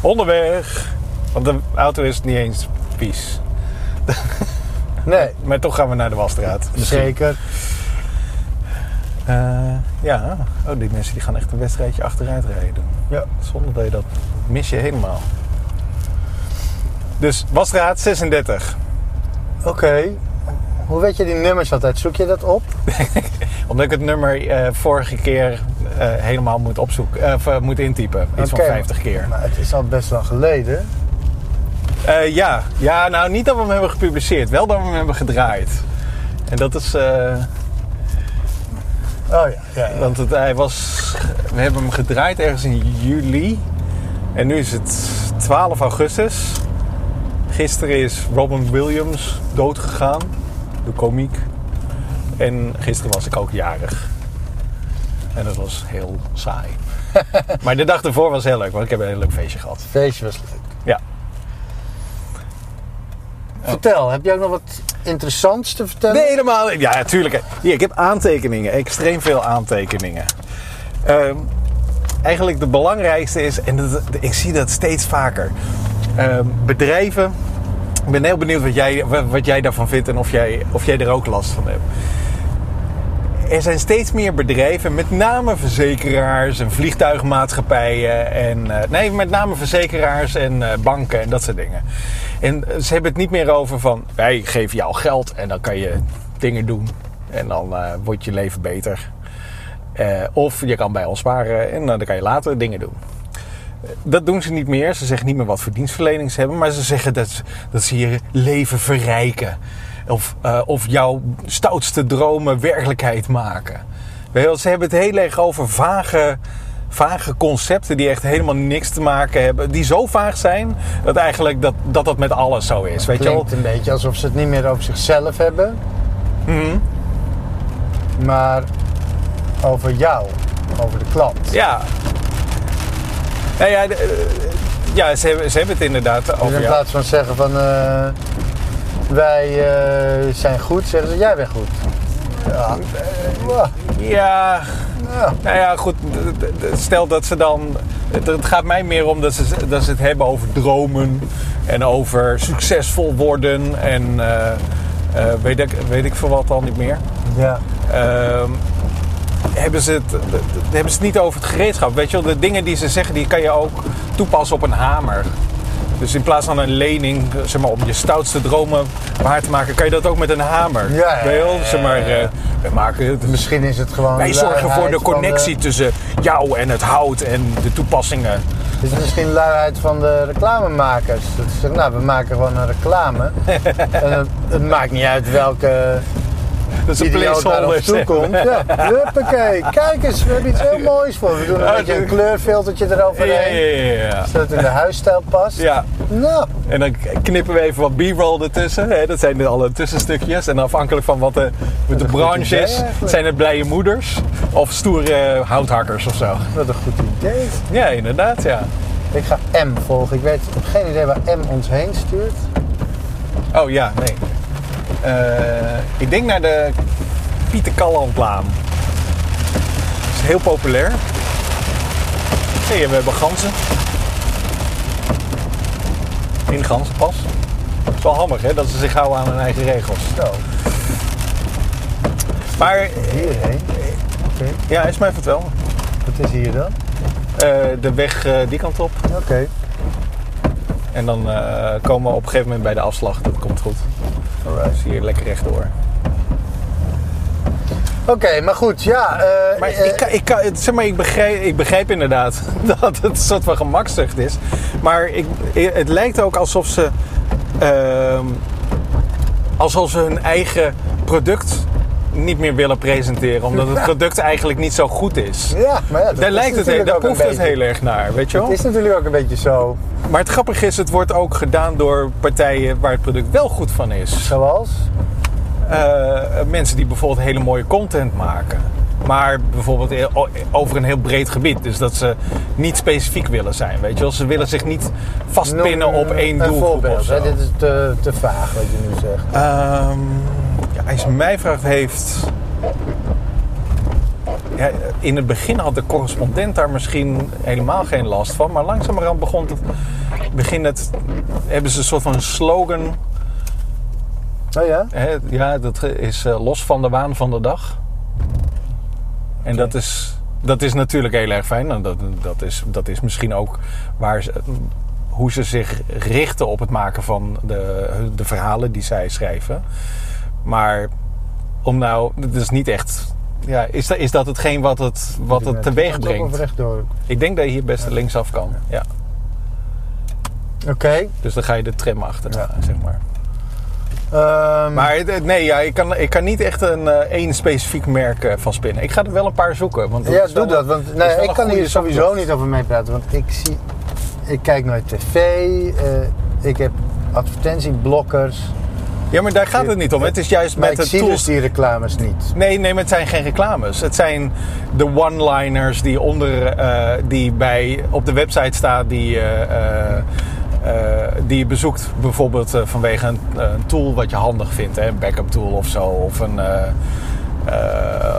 Onderweg. Want de auto is niet eens vies. Nee, Maar toch gaan we naar de wasstraat. Misschien. zeker. Eh, ja. Oh, die mensen die gaan echt een wedstrijdje achteruit rijden. Ja. Zonder dat je dat mis je helemaal. Dus wasstraat 36. Oké. Hoe weet je die nummers altijd? Zoek je dat op? Omdat ik het nummer eh, vorige keer helemaal moet opzoeken. eh, of, eh, moet intypen. Iets van 50 keer. Maar het is al best lang geleden. Eh, ja. ja, nou niet dat we hem hebben gepubliceerd. Wel dat we hem hebben gedraaid. En dat is... eh, Oh ja. ja, ja. Want het, hij was, we hebben hem gedraaid ergens in juli. En nu is het 12 augustus. Gisteren is Robin Williams doodgegaan. De komiek. En gisteren was ik ook jarig. En dat was heel saai. maar de dag ervoor was heel leuk, want ik heb een heel leuk feestje gehad. Het feestje was leuk. Ja. Vertel, heb jij ook nog wat interessants te vertellen? Nee, helemaal niet. Ja, natuurlijk. Hier, ik heb aantekeningen. Extreem veel aantekeningen. Ehm, eigenlijk de belangrijkste is, en dat, ik zie dat steeds vaker. Ehm, bedrijven. Ik ben heel benieuwd wat jij, wat jij daarvan vindt en of jij, of jij er ook last van hebt. Er zijn steeds meer bedrijven, met name verzekeraars en vliegtuigmaatschappijen. En, eh, nee, met name verzekeraars en eh, banken en dat soort dingen. En ze hebben het niet meer over van wij geven jou geld en dan kan je dingen doen. En dan eh, wordt je leven beter. Of je kan bij ons sparen en dan kan je later dingen doen. Dat doen ze niet meer. Ze zeggen niet meer wat voor dienstverlening ze hebben. Maar ze zeggen dat, dat ze je leven verrijken. Of, eh, of jouw stoutste dromen werkelijkheid maken. Weet ze hebben het heel erg over vage, vage concepten die echt helemaal niks te maken hebben. Die zo vaag zijn dat eigenlijk dat dat, dat met alles zo is. Weet je wel? Een beetje alsof ze het niet meer over zichzelf hebben, Mhm. maar over jou, over de klant. Ja. Nou ja, eh, ja ze, hebben, ze hebben het inderdaad Dus over in jou. plaats van zeggen van eh, wij eh, zijn goed, zeggen ze jij bent goed. Ja, eh, ja, nou ja, goed. Stel dat ze dan. Het gaat mij meer om dat ze, dat ze het hebben over dromen. En over succesvol worden. En eh, weet, ik, weet ik veel wat al niet meer. ja. Ehm, hebben, ze het, hebben ze het niet over het gereedschap. Weet je wel, de dingen die ze zeggen, die kan je ook toepassen op een hamer. Dus in plaats van een lening, zeg maar, om je stoutste dromen waar te maken, kan je dat ook met een hamer. Ja, ja, Zeg maar, eh, we maken het. Misschien is het gewoon. Wij zorgen voor de connectie tussen jou en het hout en de toepassingen. Het is misschien luiheid van de reclamemakers. Dat ze zeggen, nou, we maken gewoon een reclame. en het, het maakt niet uit welke Dat is een placeholder. toekomt. Ja, huppakee. Kijk eens, we hebben iets heel moois voor. We doen een beetje een kleurfiltertje eroverheen. ja, ja, ja. Zodat het in de huisstijl past. Ja, Nou, en dan knippen we even wat b-roll ertussen. Hè? Dat zijn alle tussenstukjes. En afhankelijk van wat de, wat de branche is, eigenlijk. zijn het blije moeders of stoere houthakkers of zo. wat een goed idee. Ja, inderdaad, ja. Ik ga M volgen. Ik weet ik heb geen idee waar M ons heen stuurt. Oh ja, nee. Eh, ik denk naar de Pieter Kallandlaan. Dat is heel populair. Zie je, we hebben ganzen. In ganzenpas. Dat is wel handig, hè? Dat ze zich houden aan hun eigen regels. Zo, Maar, hierheen. Oké, ja, is mij vertellen. wat is hier dan? Eh, de weg eh, die kant op. Oké, En dan eh, komen we op een gegeven moment bij de afslag. Dat komt goed. alright. Dus hier lekker rechtdoor. Oké, maar goed, ja. eh, Maar eh, ik, kan- ik, kan, zeg maar, ik, begrijp, ik begrijp inderdaad dat het een soort van gemakzucht is. Maar ik, het lijkt ook alsof ze, ehm, alsof ze hun eigen product niet meer willen presenteren. Omdat het product eigenlijk niet zo goed is. ja, maar ja, dat Daar, lijkt het, daar proeft het heel erg naar, weet je wel? Het is natuurlijk ook een beetje zo. Maar het grappige is, het wordt ook gedaan door partijen waar het product wel goed van is. Zoals? Eh, mensen die bijvoorbeeld hele mooie content maken. Maar bijvoorbeeld over een heel breed gebied. Dus dat ze niet specifiek willen zijn. Weet je wel? Ze willen zich niet vastpinnen op één een doelgroep voorbeeld. of zo. Hè? Dit is te, te vaag wat je nu zegt. Ehm, ja, als je mij vraagt, heeft ja, in het begin had de correspondent daar misschien helemaal geen last van. Maar langzamerhand begon het, begin het, hebben ze een soort van slogan. Oh ja? Hè, ja, dat is eh, los van de waan van de dag. En dat, is, dat is natuurlijk heel erg fijn. En dat, dat, is, dat is misschien ook waar ze, hoe ze zich richten op het maken van de, de verhalen die zij schrijven. Maar om nou, het is niet echt. Ja, is, dat, is dat hetgeen wat het, wat het teweeg brengt? rechtdoor? Ik denk dat je hier best linksaf kan. Ja. Oké. Dus dan ga je de tram achterna, Ja. zeg maar. Ehm, Maar nee, ja, ik, kan, ik kan niet echt een eh, één specifiek merk eh, van spinnen. Ik ga er wel een paar zoeken. Want ja, doe een- dat. Want nee, ik kan hier sowieso niet over meepraten. Want ik zie... Ik kijk nooit tv. eh, ik heb advertentieblokkers. Ja, maar daar gaat het niet om. Het is juist Maar met de zie tools dus die reclames niet. Nee, nee, maar het zijn geen reclames. Het zijn de one-liners die, onder, eh, die bij, op de website staan die, eh, eh, die je bezoekt. Bijvoorbeeld vanwege een, een tool wat je handig vindt. Hè? Een backup tool of zo. Of, een,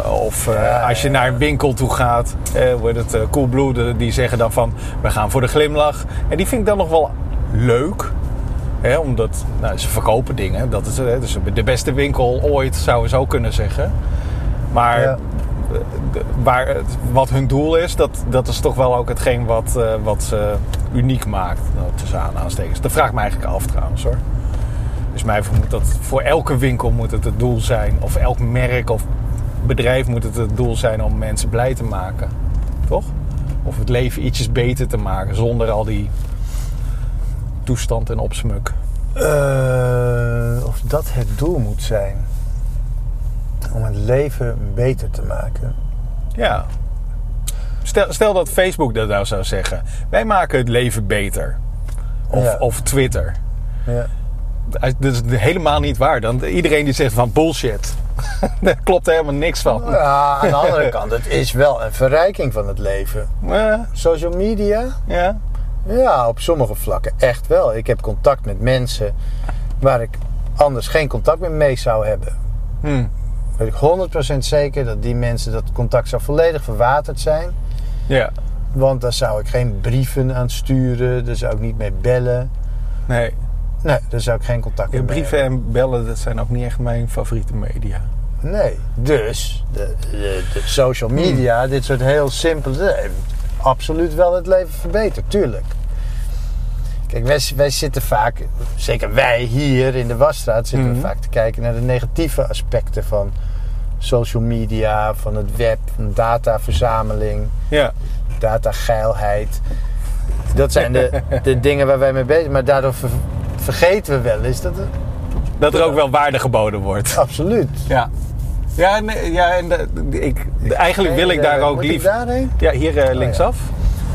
of Ja, als je naar een winkel toe gaat. Wordt het Coolblue. Die zeggen dan van, we gaan voor de glimlach. En die vind ik dan nog wel leuk. Omdat nou, ze verkopen dingen. Dat is dus de beste winkel ooit, zouden we zo kunnen zeggen. Maar Ja. eh, waar, wat hun doel is, dat, dat is toch wel ook hetgeen wat, eh, wat ze uniek maakt. Nou, tussen aanhalingstekens. Dat vraag ik me eigenlijk af trouwens hoor. Dus mij moet dat voor elke winkel moet het het doel zijn. Of elk merk of bedrijf moet het het doel zijn om mensen blij te maken. Toch? Of het leven ietsjes beter te maken zonder al die toestand en opsmuk. Eh, of dat het doel moet zijn. Om het leven beter te maken. Ja. Stel, stel dat Facebook dat nou zou zeggen. Wij maken het leven beter. Of, Ja. of Twitter. Ja. Dat is helemaal niet waar. Dan, iedereen die zegt van bullshit. Daar klopt helemaal niks van. Ja, aan de andere kant, het is wel een verrijking van het leven. Eh, Social media, ja. Ja, op sommige vlakken echt wel. Ik heb contact met mensen waar ik anders geen contact meer mee zou hebben. Hm. Weet ik 100% zeker dat die mensen dat contact zou volledig verwaterd zijn. Ja. Want daar zou ik geen brieven aan sturen, daar zou ik niet mee bellen. Nee. Nee, daar zou ik geen contact Ja, meer mee brieven hebben. en bellen, dat zijn ook niet echt mijn favoriete media. Nee, dus de, de, de social media, dit soort heel simpele, heeft absoluut wel het leven verbeterd, tuurlijk. Kijk, wij, wij zitten vaak, zeker wij hier in de Wasstraat, zitten Mhm. vaak te kijken naar de negatieve aspecten van social media, van het web, van dataverzameling, Ja. datageilheid. Dat zijn de, de dingen waar wij mee bezig zijn, maar daardoor ver- vergeten we wel eens dat het Dat er ook wel waarde geboden wordt. absoluut. Ja. Ja, nee, ja en de- ik, de- eigenlijk wil ik daar ook ik lief. daarheen? Ja, hier eh, linksaf.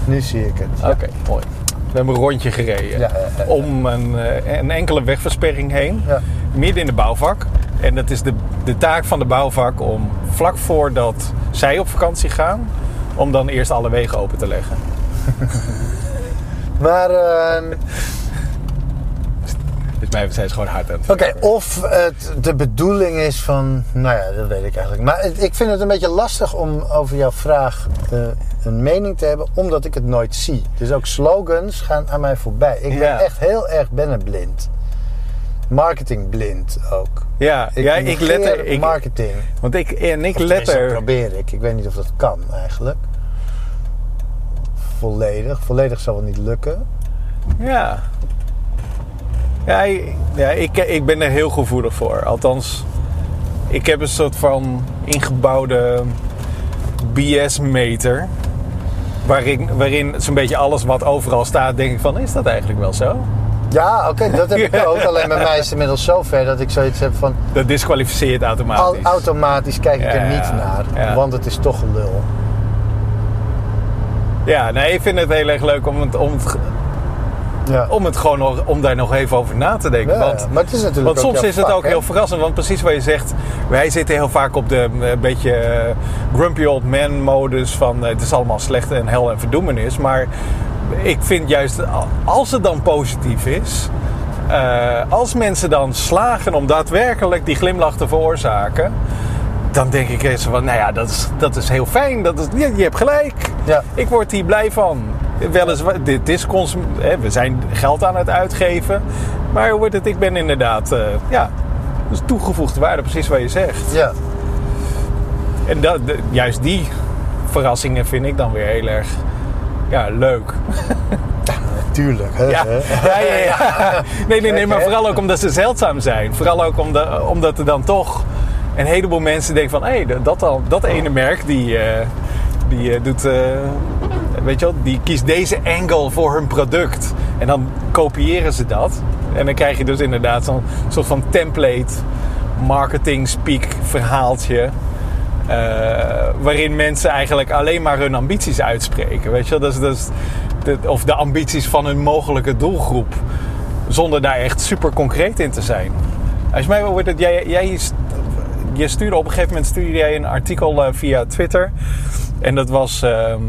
Nu zie ik het. Oké, mooi. We hebben een rondje gereden. Ja, om een, eh, een enkele wegversperring heen. Ja. Midden in de bouwvak. En dat is de, de taak van de bouwvak om vlak voordat zij op vakantie gaan... om dan eerst alle wegen open te leggen. Maar, Dus mij ze gewoon hard aan het oké, of het de bedoeling is van, nou ja, dat weet ik eigenlijk. Maar het- ik vind het een beetje lastig om over jouw vraag een mening te hebben, omdat ik het nooit zie. Dus ook slogans gaan aan mij voorbij. Ik ben Ja. echt heel erg binnenblind. Marketingblind ook. Ja, ja ik let er... Ik, marketing. want ik, en ik Of let tenminste, er... probeer ik. Ik weet niet of dat kan eigenlijk. Volledig. Volledig zal wel niet lukken. Ja. Ja, ik, ja ik, ik ben er heel gevoelig voor. Althans, ik heb een soort van ingebouwde BS-meter. Waarin, waarin zo'n beetje alles wat overal staat, denk ik van, is dat eigenlijk wel zo? Ja, oké, dat heb ik ook. Alleen bij mij is het inmiddels zover dat ik zoiets heb van... Dat disqualificeert Al, automatisch. automatisch kijk ik er niet naar, ja. want het is toch een lul. Ja, nee, ik vind het heel erg leuk om het, om het, Ja. om het gewoon nog, om daar nog even over na te denken. Ja, want maar het is natuurlijk Want soms is het ook heel verrassend. Want precies wat je zegt, wij zitten heel vaak op de eh, beetje eh, grumpy old man modus van eh, het is allemaal slecht en hel en verdoemenis. Maar ik vind juist, als het dan positief is, als mensen dan slagen om daadwerkelijk die glimlach te veroorzaken, dan denk ik eens van, nou ja, dat is, dat is heel fijn. Dat is, je, je hebt gelijk. Ja. Ik word hier blij van. Weliswaar, dit is consum, hè, we zijn geld aan het uitgeven. Maar hoe wordt het? Ik ben inderdaad, eh, ja, dus toegevoegde waarde, precies wat je zegt. Ja. En dat, de- juist die verrassingen vind ik dan weer heel erg ja, leuk. Tuurlijk. Hè, Ja, ja, ja. ja. Nee, nee, nee, maar vooral ook omdat ze zeldzaam zijn. Vooral ook omdat, omdat er dan toch een heleboel mensen denken van... hé, dat, al, dat ene merk die, eh, die eh, doet... weet je wel, die kiest deze angle voor hun product. En dan kopiëren ze dat. En dan krijg je dus inderdaad zo'n soort van template marketing speak verhaaltje... eh, waarin mensen eigenlijk alleen maar hun ambities uitspreken. Weet je wel? Dat is, dat de, of de ambities van hun mogelijke doelgroep. Zonder daar echt super concreet in te zijn. Als je mij hoort dat jij, jij je stuurde op een gegeven moment stuurde jij een artikel eh, via Twitter. En dat was. ehm,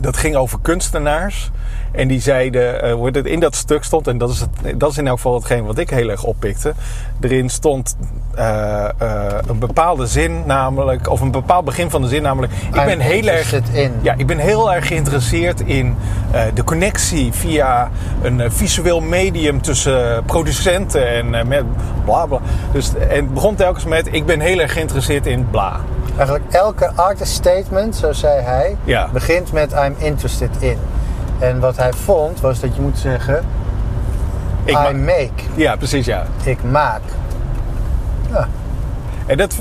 dat ging over kunstenaars. En die zeiden, eh, hoe het in dat stuk stond, en dat is, het, dat is in elk geval hetgeen wat ik heel erg oppikte. Erin stond eh, eh, een bepaalde zin, namelijk, of een bepaald begin van de zin, namelijk. Ik ben heel erg. in. Ja, ik ben heel erg geïnteresseerd in de connectie via een visueel medium tussen producenten en met bla bla. Dus, en het begon telkens met: Ik ben heel erg geïnteresseerd in bla. Eigenlijk elke artist statement, zo zei hij, Ja. begint met I'm interested in. En wat hij vond was dat je moet zeggen Ik I ma- make, ja, precies, ja. ik maak. Ja, En dat,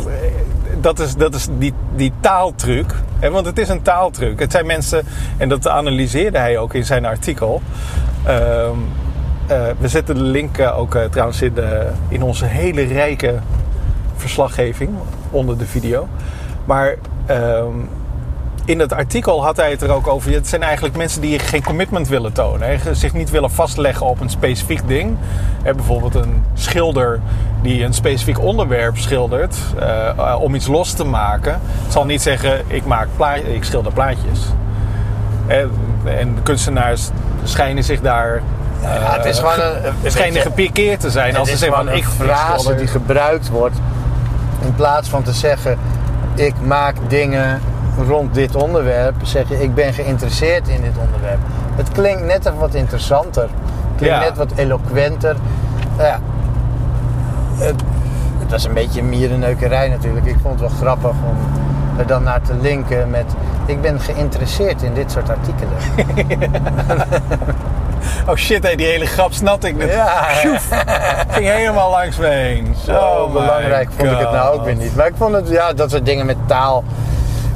dat is, dat is die, die taaltruc. Hè, want het is een taaltruc. Het zijn mensen, en dat analyseerde hij ook in zijn artikel. Ehm, eh, we zetten de link eh, ook eh, trouwens in, de, in onze hele rijke verslaggeving onder de video. Maar ehm, in dat artikel had hij het er ook over. Het zijn eigenlijk mensen die geen commitment willen tonen. Hè, zich niet willen vastleggen op een specifiek ding. Hè, bijvoorbeeld een schilder die een specifiek onderwerp schildert eh, eh, om iets los te maken. Zal niet zeggen: ik, maak ik schilder plaatjes. En, en kunstenaars schijnen zich daar. Ja, het is eh, gewoon een- schijnen gepikeerd te zijn het als ze zeggen: gewoon van, een ik, frase die gebruikt wordt in plaats van te zeggen ik maak dingen rond dit onderwerp, zeg je ik ben geïnteresseerd in dit onderwerp. Het klinkt net even wat interessanter. Het klinkt Ja. net wat eloquenter. Nou ja, het, het was een beetje mierenneukerij natuurlijk. Ik vond het wel grappig om er dan naar te linken met ik ben geïnteresseerd in dit soort artikelen. Oh shit, hé, die hele grap snapte ik net. Ja. Ging helemaal langs me heen. Zo Oh belangrijk vond ik het nou ook weer niet. Maar ik vond het, ja, dat soort dingen met taal,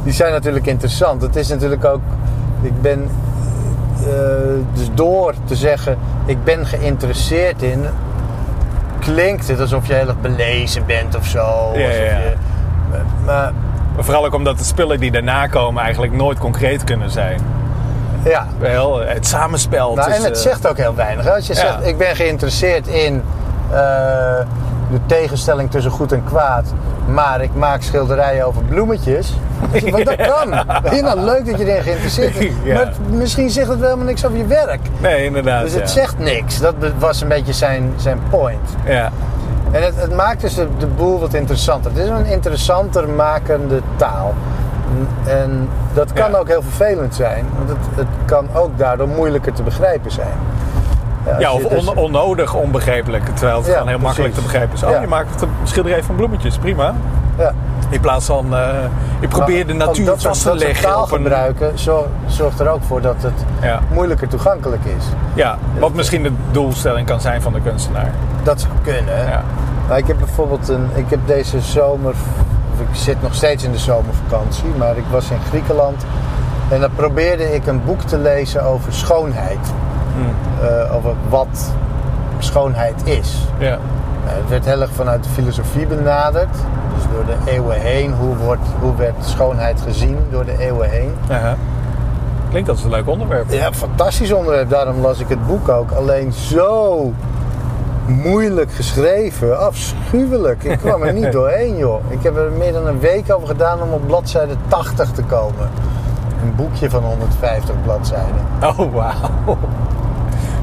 die zijn natuurlijk interessant. Het is natuurlijk ook, ik ben, eh, dus door te zeggen, ik ben geïnteresseerd in, klinkt het alsof je heel erg belezen bent of zo. Ja, alsof ja, ja. Je, maar Maar Vooral ook omdat de spullen die daarna komen eigenlijk nooit concreet kunnen zijn. Ja, Wel, het samenspel Nou, en het zegt ook heel weinig. Als je Ja. zegt, ik ben geïnteresseerd in eh, de tegenstelling tussen goed en kwaad, maar ik maak schilderijen over bloemetjes. Want dat kan. Je nou leuk dat je erin geïnteresseerd bent? Ja. Maar misschien zegt het wel helemaal niks over je werk. Nee, inderdaad. Dus het ja. zegt niks. Dat was een beetje zijn, zijn point. Ja. En het, het maakt dus de, de boel wat interessanter. Het is een interessanter makende taal. En dat kan Ja. ook heel vervelend zijn. Want het, het kan ook daardoor moeilijker te begrijpen zijn. Ja, of dus- on- onnodig onbegrijpelijk. Terwijl het Ja, gewoon heel makkelijk te begrijpen is. Oh, je maakt een schilderij van bloemetjes, prima. ja. In plaats van, eh ik probeer de natuur dat soort- vast te leggen taal een... gebruiken zor- zorgt er ook voor dat het Ja. moeilijker toegankelijk is. ja, wat misschien de doelstelling kan zijn van de kunstenaar. Dat zou kunnen. Ja. Maar ik heb bijvoorbeeld een, ik heb deze zomer, of ik zit nog steeds in de zomervakantie, maar ik was in Griekenland en dan probeerde ik een boek te lezen over schoonheid. Hmm. Eh, over wat schoonheid is. Ja. Nou, het werd heel erg vanuit de filosofie benaderd. Dus door de eeuwen heen, hoe, wordt, hoe werd schoonheid gezien door de eeuwen heen. Klinkt als een leuk onderwerp. Ja, fantastisch onderwerp. Daarom las ik het boek ook. Alleen zo moeilijk geschreven. Afschuwelijk. Ik kwam er niet doorheen, joh. Ik heb er meer dan een week over gedaan om op bladzijde 80 te komen. Een boekje van 150 bladzijden. Oh, wauw.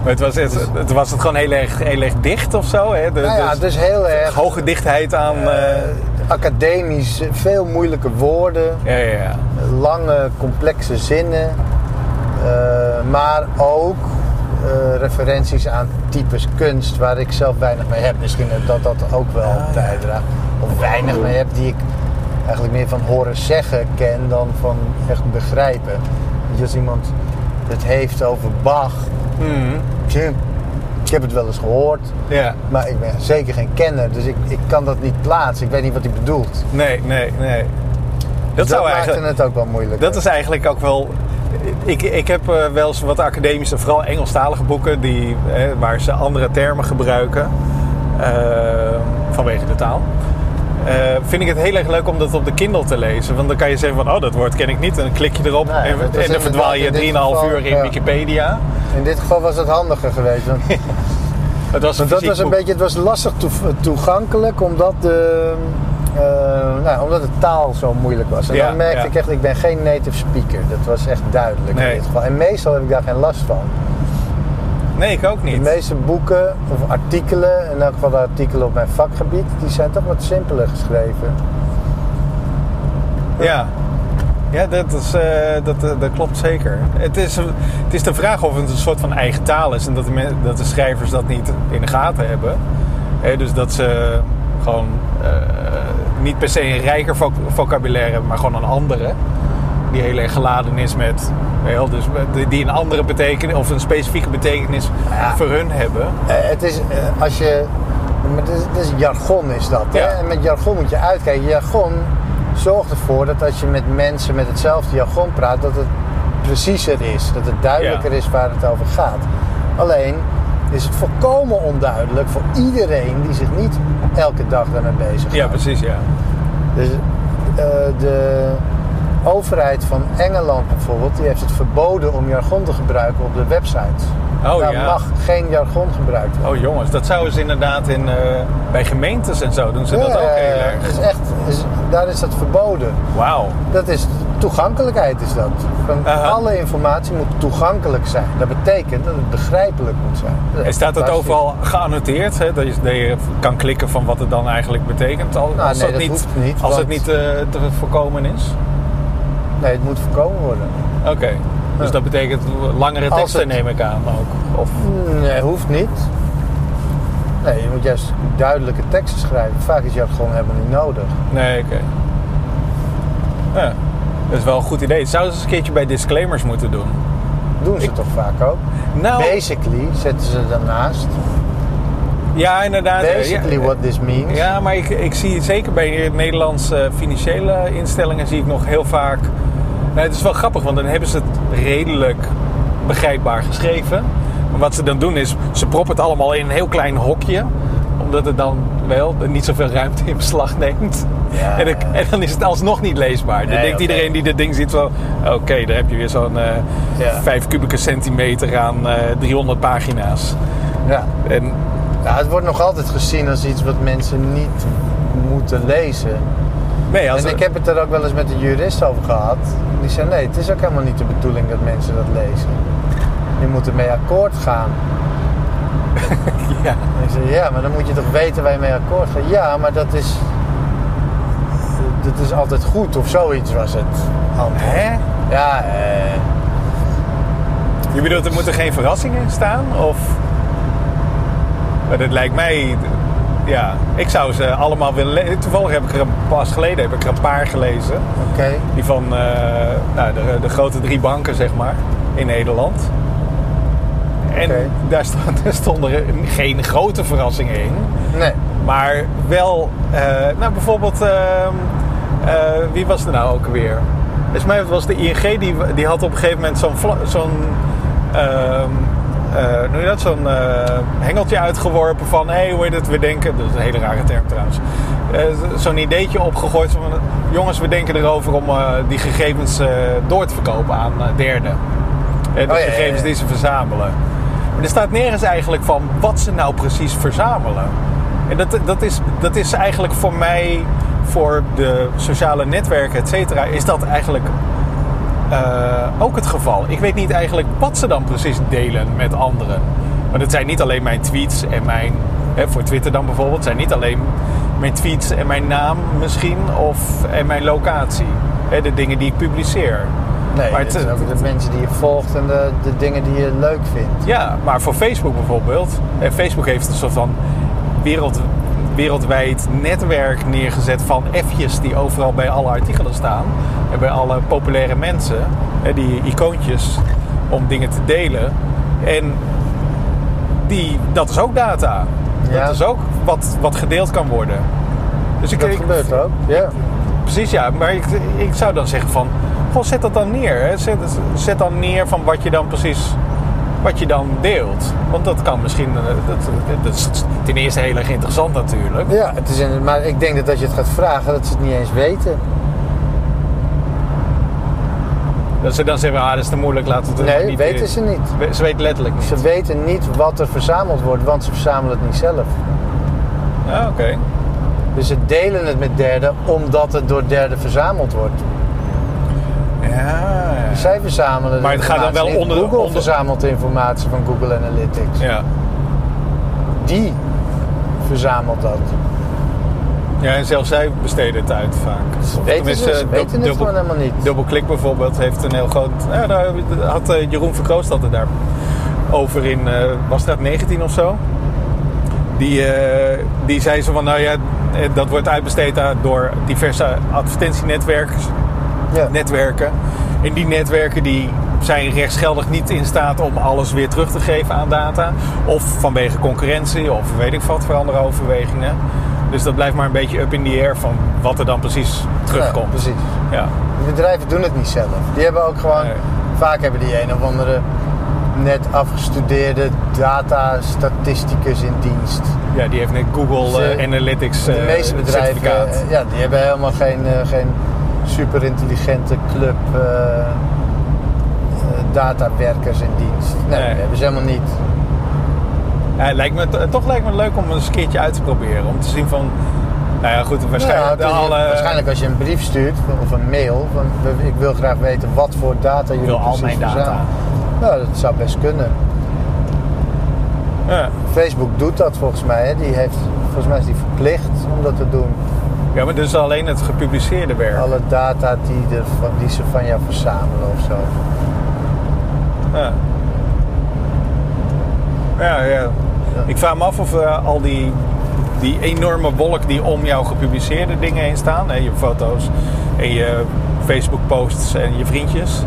Maar het was, het, het was het gewoon heel erg, heel erg dicht of zo? Hè? De, nou ja, dus dus heel erg... hoge dichtheid aan... eh, eh, academisch, veel moeilijke woorden, Ja, ja, ja. lange, complexe zinnen. eh, maar ook eh, referenties aan types kunst waar ik zelf weinig mee heb. Misschien dat dat ook wel Ah, ja. bijdraagt. Of weinig mee heb die ik eigenlijk meer van horen zeggen ken dan van echt begrijpen. Je, als iemand het heeft over Bach, tje, ik heb het wel eens gehoord, Ja. maar ik ben zeker geen kenner, dus ik, ik kan dat niet plaatsen. Ik weet niet wat hij bedoelt. Nee, nee, nee. Dat, Dat, zou maakt eigenlijk... het ook wel moeilijk. Dat is eigenlijk ook wel. Ik, ik heb eh, wel eens wat academische, vooral Engelstalige boeken, die, waar ze andere termen gebruiken eh, vanwege de taal. Eh, vind ik het heel erg leuk om dat op de Kindle te lezen. Want dan kan je zeggen van, oh, dat woord ken ik niet. En dan klik je erop en, dan verdwaal je inderdaad in dit 3,5 geval, uur in ja. Wikipedia. In dit geval was het handiger geweest. Want, Het was want dat was een boek. beetje, het was lastig toe- toegankelijk omdat, de, eh, nou, omdat de taal zo moeilijk was. En Ja, dan merkte ja. ik echt, ik ben geen native speaker. Dat was echt duidelijk Nee. in dit geval. En meestal heb ik daar geen last van. Nee, ik ook De niet. meeste boeken of artikelen, in elk geval de artikelen op mijn vakgebied, die zijn toch wat simpeler geschreven. Ja. Ja, dat, is, eh, dat, eh, dat klopt zeker. Het is, het is de vraag of het een soort van eigen taal is en dat de, men- dat de schrijvers dat niet in de gaten hebben. Dus dat ze gewoon niet per se een rijker voc- vocabulaire hebben, maar gewoon een andere. Die heel erg geladen is met, wel, dus die- een andere betekenis of een specifieke betekenis Ja. voor hun hebben. Eh, het is, eh, als je, maar het is, het is jargon is dat. Hè? Ja. En met jargon moet je uitkijken. Jargon zorgt ervoor dat als je met mensen met hetzelfde jargon praat, dat het preciezer is. Dat het duidelijker Ja. is waar het over gaat. Alleen is het volkomen onduidelijk voor iedereen die zich niet elke dag daarmee bezig Ja, precies, ja. Dus eh, de overheid van Engeland bijvoorbeeld, die heeft het verboden om jargon te gebruiken op de websites. Oh Daar ja. mag geen jargon gebruikt worden. Oh jongens, dat zouden ze inderdaad in, eh, bij gemeentes en zo doen ze dat ook heel erg. is echt, is, daar is dat verboden. Wauw. Dat is toegankelijkheid is dat. Van alle informatie moet toegankelijk zijn. Dat betekent dat het begrijpelijk moet zijn. Dat En staat dat overal geannoteerd? Hè? Dat, je, dat je kan klikken van wat het dan eigenlijk betekent? Al, Nou, als nee, dat dat niet, hoeft niet, Als het niet eh, te voorkomen is? Nee, het moet voorkomen worden. Oké. Dus Ja. dat betekent langere teksten het- neem ik aan ook. Of, Nee, hoeft niet. Nee, je moet juist duidelijke teksten schrijven. Vaak is jargon helemaal niet nodig. nee, oké. Ja, dat is wel een goed idee. Het Zouden ze eens een keertje bij disclaimers moeten doen? Doen ze Ik- toch vaak ook? Nou, Basically zetten ze daarnaast. ja inderdaad. eh, Basically ja, what this means. Ja, maar ik, ik zie zeker bij Nederlandse financiële instellingen zie ik nog heel vaak. Nou, het is wel grappig, want dan hebben ze het redelijk begrijpbaar geschreven. Maar wat ze dan doen is, ze proppen het allemaal in een heel klein hokje. Omdat het dan wel niet zoveel ruimte in beslag neemt. Ja. En, dan- en dan is het alsnog niet leesbaar. Dan Nee, denkt iedereen die dit ding ziet van... Oké, daar heb je weer zo'n eh Ja. 5 kubieke centimeter aan eh 300 pagina's. Ja. En Ja, het wordt nog altijd gezien als iets wat mensen niet moeten lezen. nee, als en ik heb het er ook wel eens met een jurist over gehad. Die zei nee, het is ook helemaal niet de bedoeling dat mensen dat lezen. Je moet ermee akkoord gaan. ja. En ik zei ja, maar dan moet je toch weten waar je mee akkoord gaat. Ja, maar dat is, dat is altijd goed of zoiets was het. antwoord. Hè? Ja, eh, Je bedoelt, er moeten geen verrassingen in staan? Of... Maar dat lijkt mij... Ja, ik zou ze allemaal willen lezen. Toevallig heb ik er een pas geleden heb ik er een paar gelezen. oké. Die van eh, nou, de, de grote drie banken, zeg maar, in Nederland. En daar, stond, daar stonden geen grote verrassingen in. Nee. Maar wel, eh, nou bijvoorbeeld, ehm, eh, wie was er nou ook weer? Volgens mij was de ING, die, die had op een gegeven moment zo'n, zo'n ehm, eh, noem je dat, zo'n hengeltje uitgeworpen van, hé, hey, hoe heet het, we denken, dat is een hele rare term trouwens, zo'n ideetje opgegooid van, jongens, we denken erover om die gegevens door te verkopen aan derden. De Oh, ja, ja, ja. gegevens die ze verzamelen. Er staat nergens eigenlijk van wat ze nou precies verzamelen. En dat, dat, is, dat is eigenlijk voor mij, voor de sociale netwerken, et cetera, is dat eigenlijk eh, ook het geval. Ik weet niet eigenlijk wat ze dan precies delen met anderen. Want het zijn niet alleen mijn tweets en mijn, hè, voor Twitter dan bijvoorbeeld, zijn niet alleen mijn tweets en mijn naam misschien of en mijn locatie. Hè, de dingen die ik publiceer. Nee, Maar het is ook de mensen die je volgt en de, de dingen die je leuk vindt. Ja, maar voor Facebook bijvoorbeeld. eh, Facebook heeft een soort van wereld, wereldwijd netwerk neergezet van F'jes die overal bij alle artikelen staan. En bij alle populaire mensen. hè, Die icoontjes om dingen te delen. En die, dat is ook data. Ja. Dat is ook wat, wat gedeeld kan worden. Dus ik, Dat ik- gebeurt ook. Ja. Precies, ja. Maar ik, ik zou dan zeggen van... Goh, zet dat dan neer. Hè. Zet, zet dan neer van wat je dan precies... Wat je dan deelt. Want dat kan misschien... eh, Dat, dat is ten eerste heel erg interessant natuurlijk. Ja, het is in, maar ik denk dat als je het gaat vragen, dat ze het niet eens weten. Dat ze dan zeggen, ah, dat is te moeilijk, laten we het Nee, niet... weten ze niet. Ze weten letterlijk niet. Ze weten niet wat er verzameld wordt, want ze verzamelen het niet zelf. Ja, oké. Dus ze delen het met derden omdat het door derden verzameld wordt. Ja. Zij verzamelen Maar het gaat dan wel onder- Google onder- verzamelt de informatie van Google Analytics. Ja. Die verzamelt dat. ja, en zelfs zij besteden het uit vaak. Of Weten ze, ze weten het dubbel- gewoon helemaal niet. Dubbelklik bijvoorbeeld heeft een heel groot. Ja, daar had eh, Jeroen Verkroost had het daar over in eh was dat 19 of zo. Die, eh, die zei zo van nou ja, dat wordt uitbesteed door diverse advertentienetwerken. Ja. Netwerken. En die netwerken die zijn rechtsgeldig niet in staat om alles weer terug te geven aan data. Of vanwege concurrentie of weet ik wat voor andere overwegingen. Dus dat blijft maar een beetje up in the air van wat er dan precies terugkomt. Ja, precies. Ja. De bedrijven doen het niet zelf. Die hebben ook gewoon, Nee. vaak hebben die een of andere net afgestudeerde data-statisticus in dienst. Ja, die heeft een Google eh, Analytics De eh, meeste bedrijven, eh, ja, die hebben helemaal geen, geen super intelligente club datawerkers in dienst. Nee, Nee. dat hebben ze helemaal niet. Ja, lijkt me, toch lijkt me leuk om eens een keertje uit te proberen. Om te zien van, nou ja goed, waarschijnlijk Nou, alle... Waarschijnlijk als je een brief stuurt of een mail, van ik wil graag weten wat voor data jullie al precies mijn data. verzamelen. Nou, dat zou best kunnen. Ja. Facebook doet dat volgens mij. Hè. Die heeft, volgens mij is die verplicht om dat te doen. Ja, maar dus alleen het gepubliceerde werk. Alle data die, ze van jou verzamelen of zo. Ja. Ja, ja. Ik vraag me af of eh, al die, die enorme wolk die om jouw gepubliceerde dingen heen staan, hè, je foto's en je Facebook posts en je vriendjes.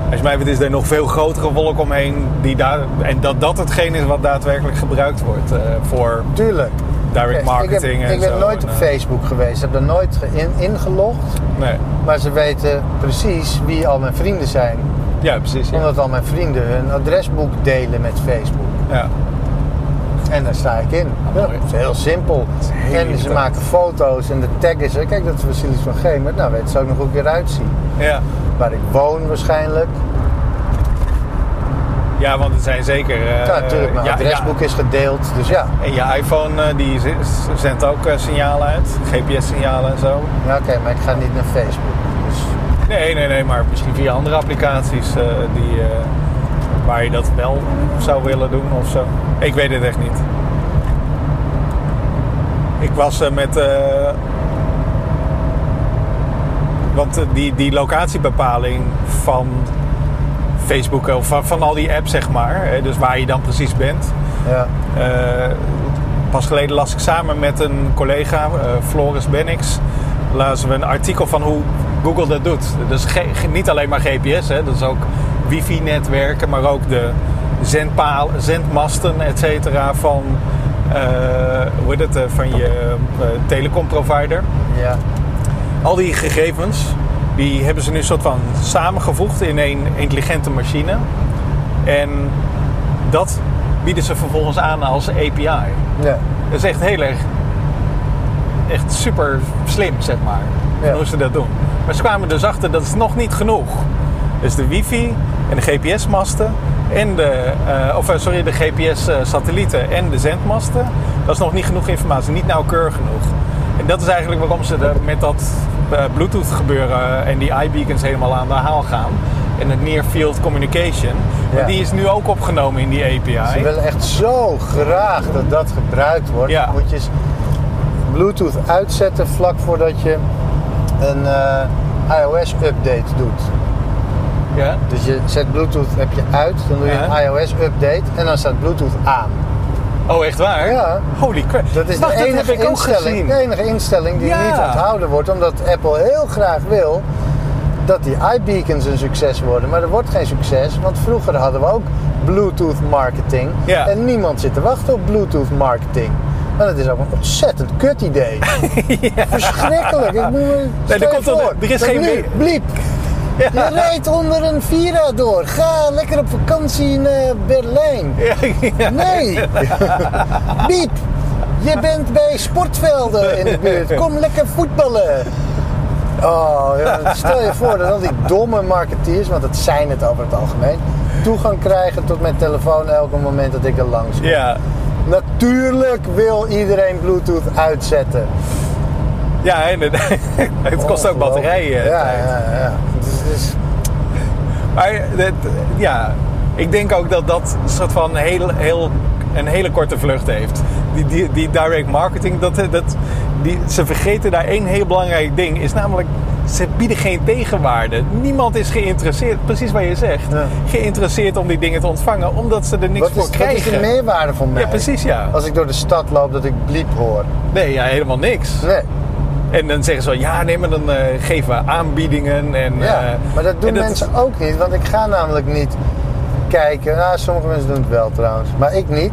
Volgens mij is er nog veel grotere wolk omheen die daar, en dat dat hetgeen is wat daadwerkelijk gebruikt wordt eh, voor Tuurlijk. Direct marketing ik heb, en ik ben zo. nooit op Facebook geweest. Ik heb er nooit in, ingelogd. Nee. Maar ze weten precies wie al mijn vrienden zijn. Ja, precies. Ja. Omdat al mijn vrienden hun adresboek delen met Facebook. Ja. En daar sta ik in. Ja, mooi. dat is heel simpel. is heel en ze maken foto's en de tag is er. Kijk, dat is Vasilis van Gemert. Nou, weet ze ook nog hoe ik eruit zie. Ja. Waar ik woon waarschijnlijk. Ja, want het zijn zeker... eh, ja, natuurlijk. Mijn ja, adresboek is gedeeld. Dus ja. En je iPhone eh, die zendt ook eh, signalen uit. GPS-signalen en zo. Ja, oké. maar ik ga niet naar Facebook. Dus Nee, nee, nee, maar misschien via andere applicaties die, waar je dat wel zou willen doen of zo. Ik weet het echt niet. Ik was met. eh, want die, die locatiebepaling van Facebook of van, van al die apps, zeg maar, hè, dus waar je dan precies bent. ja. Eh, pas geleden las ik samen met een collega, eh, Floris Bennix, lazen we een artikel van hoe Google dat doet. Dus niet alleen maar GPS, hè, dat is ook wifi-netwerken, maar ook de zendpaal, zendmasten, et cetera, van, eh, hoe heet het, eh, van je eh, telecomprovider. ja. Al die gegevens, die hebben ze nu soort van samengevoegd in een intelligente machine. En dat bieden ze vervolgens aan als API. ja. Dat is echt heel erg, echt super slim, zeg maar, Ja. hoe ze dat doen. Maar ze kwamen dus achter, dat is nog niet genoeg. Dus de wifi en de GPS-masten en de, eh, of eh, sorry, de GPS-satellieten en de zendmasten, dat is nog niet genoeg informatie, niet nauwkeurig genoeg. En dat is eigenlijk waarom ze er met dat Bluetooth gebeuren en die iBeacons helemaal aan de haal gaan. En het Near Field Communication. Ja. Die is nu ook opgenomen in die API. Ze willen echt zo graag dat dat gebruikt wordt. Ja. Moet je, Bluetooth uitzetten vlak voordat je een eh, iOS-update doet. Ja? Dus je zet Bluetooth heb je uit, dan doe je een iOS-update en dan staat Bluetooth aan. Oh, echt waar? Ja. Holy crap. Dat is Wacht, de enige, heb ik ook instelling, gezien. de enige instelling die Ja. niet onthouden wordt, omdat Apple heel graag wil dat die iBeacons een succes worden. Maar dat wordt geen succes, want vroeger hadden we ook Bluetooth marketing. Ja. En niemand zit te wachten op Bluetooth marketing. Maar dat is ook een ontzettend kut idee. Verschrikkelijk. Ik moet me stel er komt voor, er is dat geen nu, we- Je rijdt onder een Vira door. Ga lekker op vakantie in Berlijn. Ja. Nee! Biep! Je bent bij sportvelden in de buurt. Kom lekker voetballen. Oh, stel je voor dat al die domme marketeers, want dat zijn het over het algemeen, toegang krijgen tot mijn telefoon elke moment dat ik er langs kom. Ja. Natuurlijk wil iedereen Bluetooth uitzetten. Ja, inderdaad. Het kost ook batterijen. Ja, ja, ja. Het is- Maar dat- ja, ik denk ook dat dat een soort van heel, heel, een hele korte vlucht heeft. Die, die, die direct marketing, dat, dat, die, ze vergeten daar één heel belangrijk ding. Is namelijk, ze bieden geen tegenwaarde. Niemand is geïnteresseerd, precies wat je zegt, Ja. geïnteresseerd om die dingen te ontvangen. Omdat ze er niks wat, voor is, wat is krijgen. de meerwaarde voor mij? ja, precies ja. Als ik door de stad loop dat ik bliep hoor. Nee, ja, helemaal niks. Nee. En dan zeggen ze wel, ja, nee, maar dan eh, geven we aanbiedingen. En, Ja, eh, maar dat doen en mensen ook niet, want ik ga namelijk niet kijken. Nou, sommige mensen doen het wel trouwens, maar ik niet.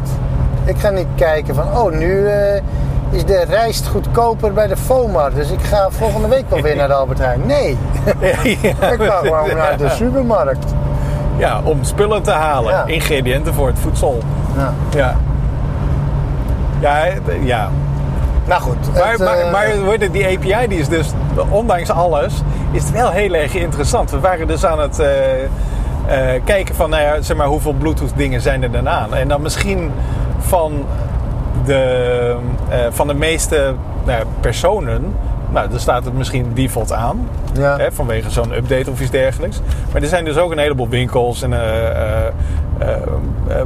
Ik ga niet kijken van, oh, nu eh, is de rijst goedkoper bij de FOMAR, dus ik ga volgende week wel weer naar de Albert Heijn. Nee, ik ga gewoon naar de supermarkt. Ja, om spullen te halen. Ja. Ingrediënten voor het voedsel. Ja. Ja. Ja, ja. Nou goed. Maar, het, maar, eh, maar die API die is dus, ondanks alles, is het wel heel erg interessant. We waren dus aan het eh, eh, kijken van, nou ja, zeg maar, hoeveel Bluetooth dingen zijn er dan aan. En dan misschien van de, van de meeste nou personen, nou, dan staat het misschien default aan. Ja. Hè, vanwege zo'n update of iets dergelijks. Maar er zijn dus ook een heleboel winkels en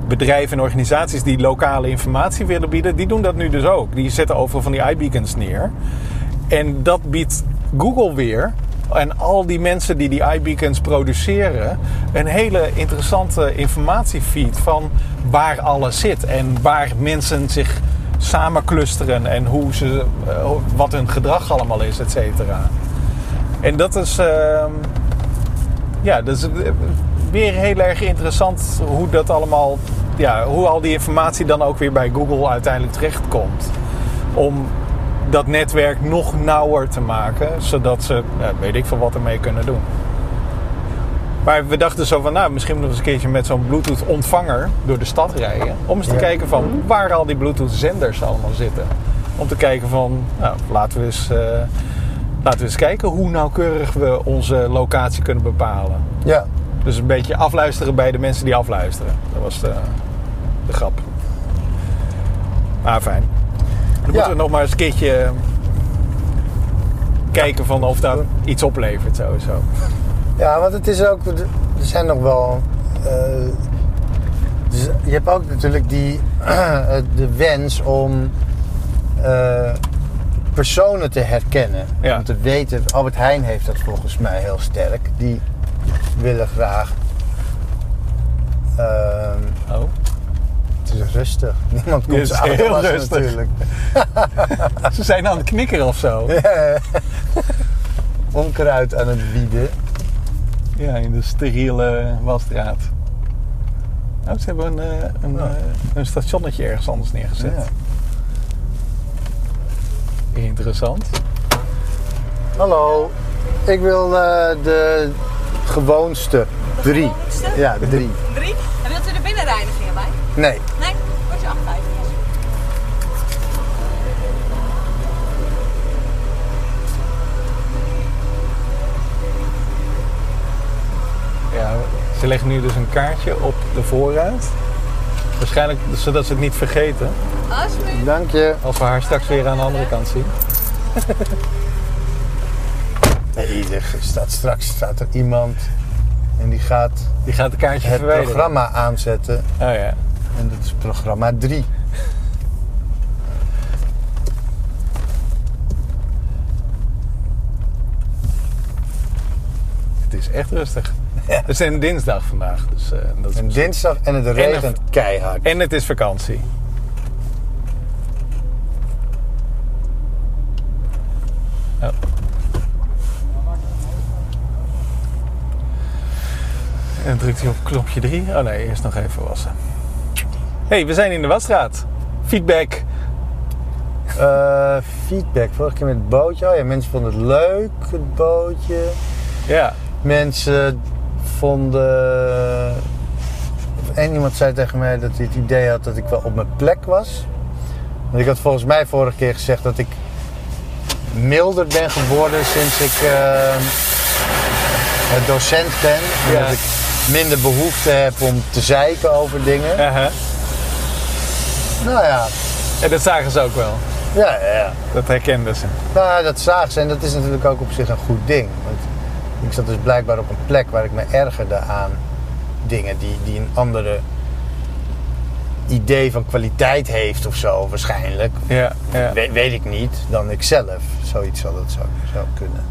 bedrijven en organisaties die lokale informatie willen bieden. Die doen dat nu dus ook. Die zetten overal van die iBeacons neer. En dat biedt Google weer en al die mensen die die iBeacons produceren een hele interessante informatiefeed van waar alles zit en waar mensen zich samen clusteren en hoe ze, eh, wat hun gedrag allemaal is, et cetera. En dat is, ehm, ja, dat is eh, weer heel erg interessant hoe dat allemaal, ja, hoe al die informatie dan ook weer bij Google uiteindelijk terechtkomt. Om dat netwerk nog nauwer te maken, zodat ze, ja, weet ik veel wat ermee kunnen doen. Maar we dachten zo van, nou, misschien moeten we eens een keertje met zo'n Bluetooth ontvanger door de stad rijden. Om eens te Ja. kijken van waar al die Bluetooth zenders allemaal zitten. Om te kijken van, nou, laten we eens, eh, laten we eens kijken hoe nauwkeurig we onze locatie kunnen bepalen. Ja, Dus een beetje afluisteren bij de mensen die afluisteren. Dat was de, de grap. Maar fijn. Dan moeten we nog maar eens een keertje kijken van of dat iets oplevert sowieso. ja, want het is ook, er zijn nog wel. eh, dus je hebt ook natuurlijk die, de wens om eh, personen te herkennen. Ja. Om te weten, Albert Heijn heeft dat volgens mij heel sterk. Die willen graag. ehm, Oh. het is rustig. Niemand komt ze aan heel rustig. natuurlijk. Ze zijn aan het knikkeren of zo. Onkruid aan het bieden. Ja, in de steriele wasstraat. Nou, ze hebben een, eh, een, Ja. eh, een stationnetje ergens anders neergezet. Ja. Interessant. Hallo, ik wil eh, de gewoonste. Drie. gewoonste? Ja, drie. Drie. En wilt u de binnenreinigingen bij? Nee. Nee, wordt je 8,50. Ja, ze leggen nu dus een kaartje op de voorruit. Waarschijnlijk zodat ze het niet vergeten. Alsjeblieft. Dank je. Als we haar straks weer aan de andere kant zien. Nee, staat, straks staat er iemand en die gaat, die gaat de kaartje het programma aanzetten. Oh ja. En dat is programma 3. het is echt rustig. Ja. Het is een dinsdag vandaag. Dus, eh, dat is een dinsdag en het regent keihard. En het is vakantie. En drukt hij op knopje 3. Oh nee, eerst nog even wassen. hey, we zijn in de wasstraat. Feedback. Eh, feedback, vorige keer met het bootje. Oh ja, mensen vonden het leuk, het bootje. Ja. Mensen vonden... En iemand zei tegen mij dat hij het idee had dat ik wel op mijn plek was. Want ik had volgens mij vorige keer gezegd dat ik milder ben geworden sinds ik eh, docent ben. En Ja. dat ik minder behoefte heb om te zeiken over dingen. Uh-huh. Nou ja, En dat zagen ze ook wel. ja, ja, ja. Dat herkenden ze. Nou, dat zagen ze en dat is natuurlijk ook op zich een goed ding. Want ik zat dus blijkbaar op een plek waar ik me ergerde aan dingen die, die een andere idee van kwaliteit heeft of zo, waarschijnlijk. Ja, ja. We- weet ik niet, dan ik zelf. Zoiets zal het zou, zou kunnen.